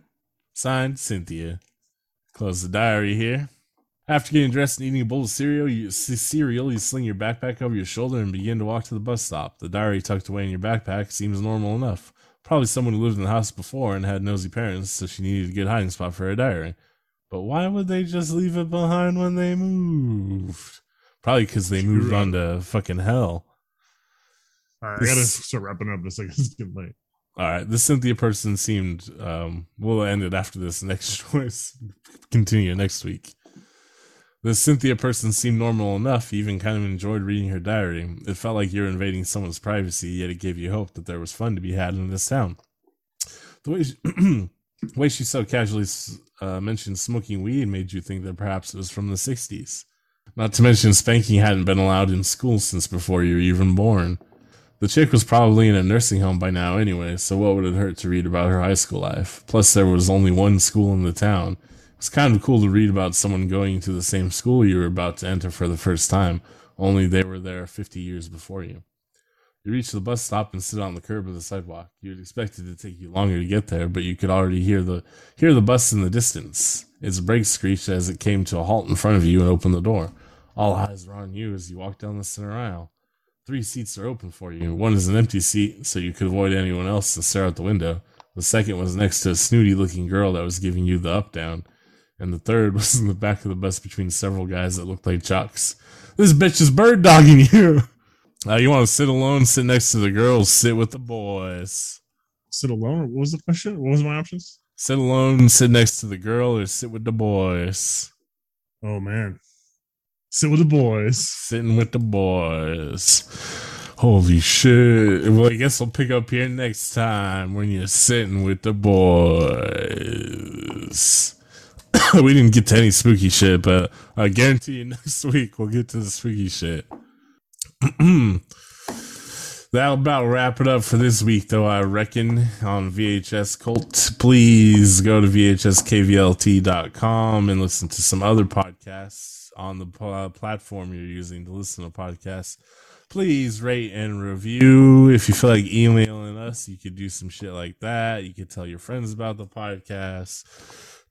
Signed, Cynthia. Close the diary here. After getting dressed and eating a bowl of cereal, you c- cereal, you sling your backpack over your shoulder and begin to walk to the bus stop. The diary tucked away in your backpack seems normal enough. Probably someone who lived in the house before and had nosy parents, so she needed a good hiding spot for her diary. But why would they just leave it behind when they moved? Probably because they moved on to fucking hell. All right, I gotta This- start wrapping up this. second. It's getting late. All right, the Cynthia person seemed. Um, we'll end it after this next choice. Continue next week. The Cynthia person seemed normal enough. Even kind of enjoyed reading her diary. It felt like you were invading someone's privacy, yet it gave you hope that there was fun to be had in this town. The way she, way she so casually uh, mentioned smoking weed made you think that perhaps it was from the '60s. Not to mention, spanking hadn't been allowed in school since before you were even born. The chick was probably in a nursing home by now anyway, so what would it hurt to read about her high school life? Plus, there was only one school in the town. It's kind of cool to read about someone going to the same school you were about to enter for the first time, only they were there 50 years before you. You reach the bus stop and sit on the curb of the sidewalk. You'd expect it to take you longer to get there, but you could already hear the hear the bus in the distance. Its brakes screeched as it came to a halt in front of you and opened the door. All eyes are on you as you walk down the center aisle. Three seats are open for you. One is an empty seat, so you could avoid anyone else and stare out the window. The second was next to a snooty looking girl that was giving you the up down. And the third was in the back of the bus between several guys that looked like chucks. This bitch is bird dogging you. Uh, you want to sit alone, sit next to the girls, sit with the boys. Sit alone. What was the question? What was my options? Sit alone, sit next to the girl, or sit with the boys. Oh man, sit with the boys. Sitting with the boys. Holy shit. Well, I guess I'll pick up here next time when you're sitting with the boys. we didn't get to any spooky shit, but I guarantee you next week we'll get to the spooky shit. That'll about wrap it up for this week, though, I reckon, on VHS KVLT. Please go to VHSKVLT.com and listen to some other podcasts on the uh, platform you're using to listen to podcasts. please rate and review. If you feel like emailing us, you could do some shit like that. You could tell your friends about the podcast.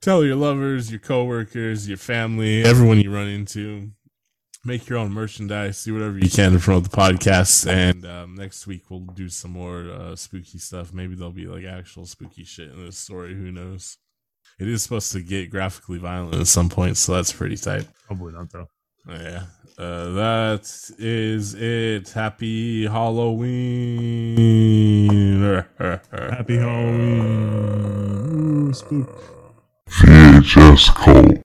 Tell your lovers, your coworkers, your family, everyone you run into. Make your own merchandise. Do whatever you can to promote the podcast. And um, next week we'll do some more uh, spooky stuff. Maybe there'll be like actual spooky shit in this story. Who knows? It is supposed to get graphically violent at some point, so that's pretty tight. Probably not though. Yeah. Uh, that is it. Happy Halloween. Happy Halloween. Ooh, spook. VHS KVLT.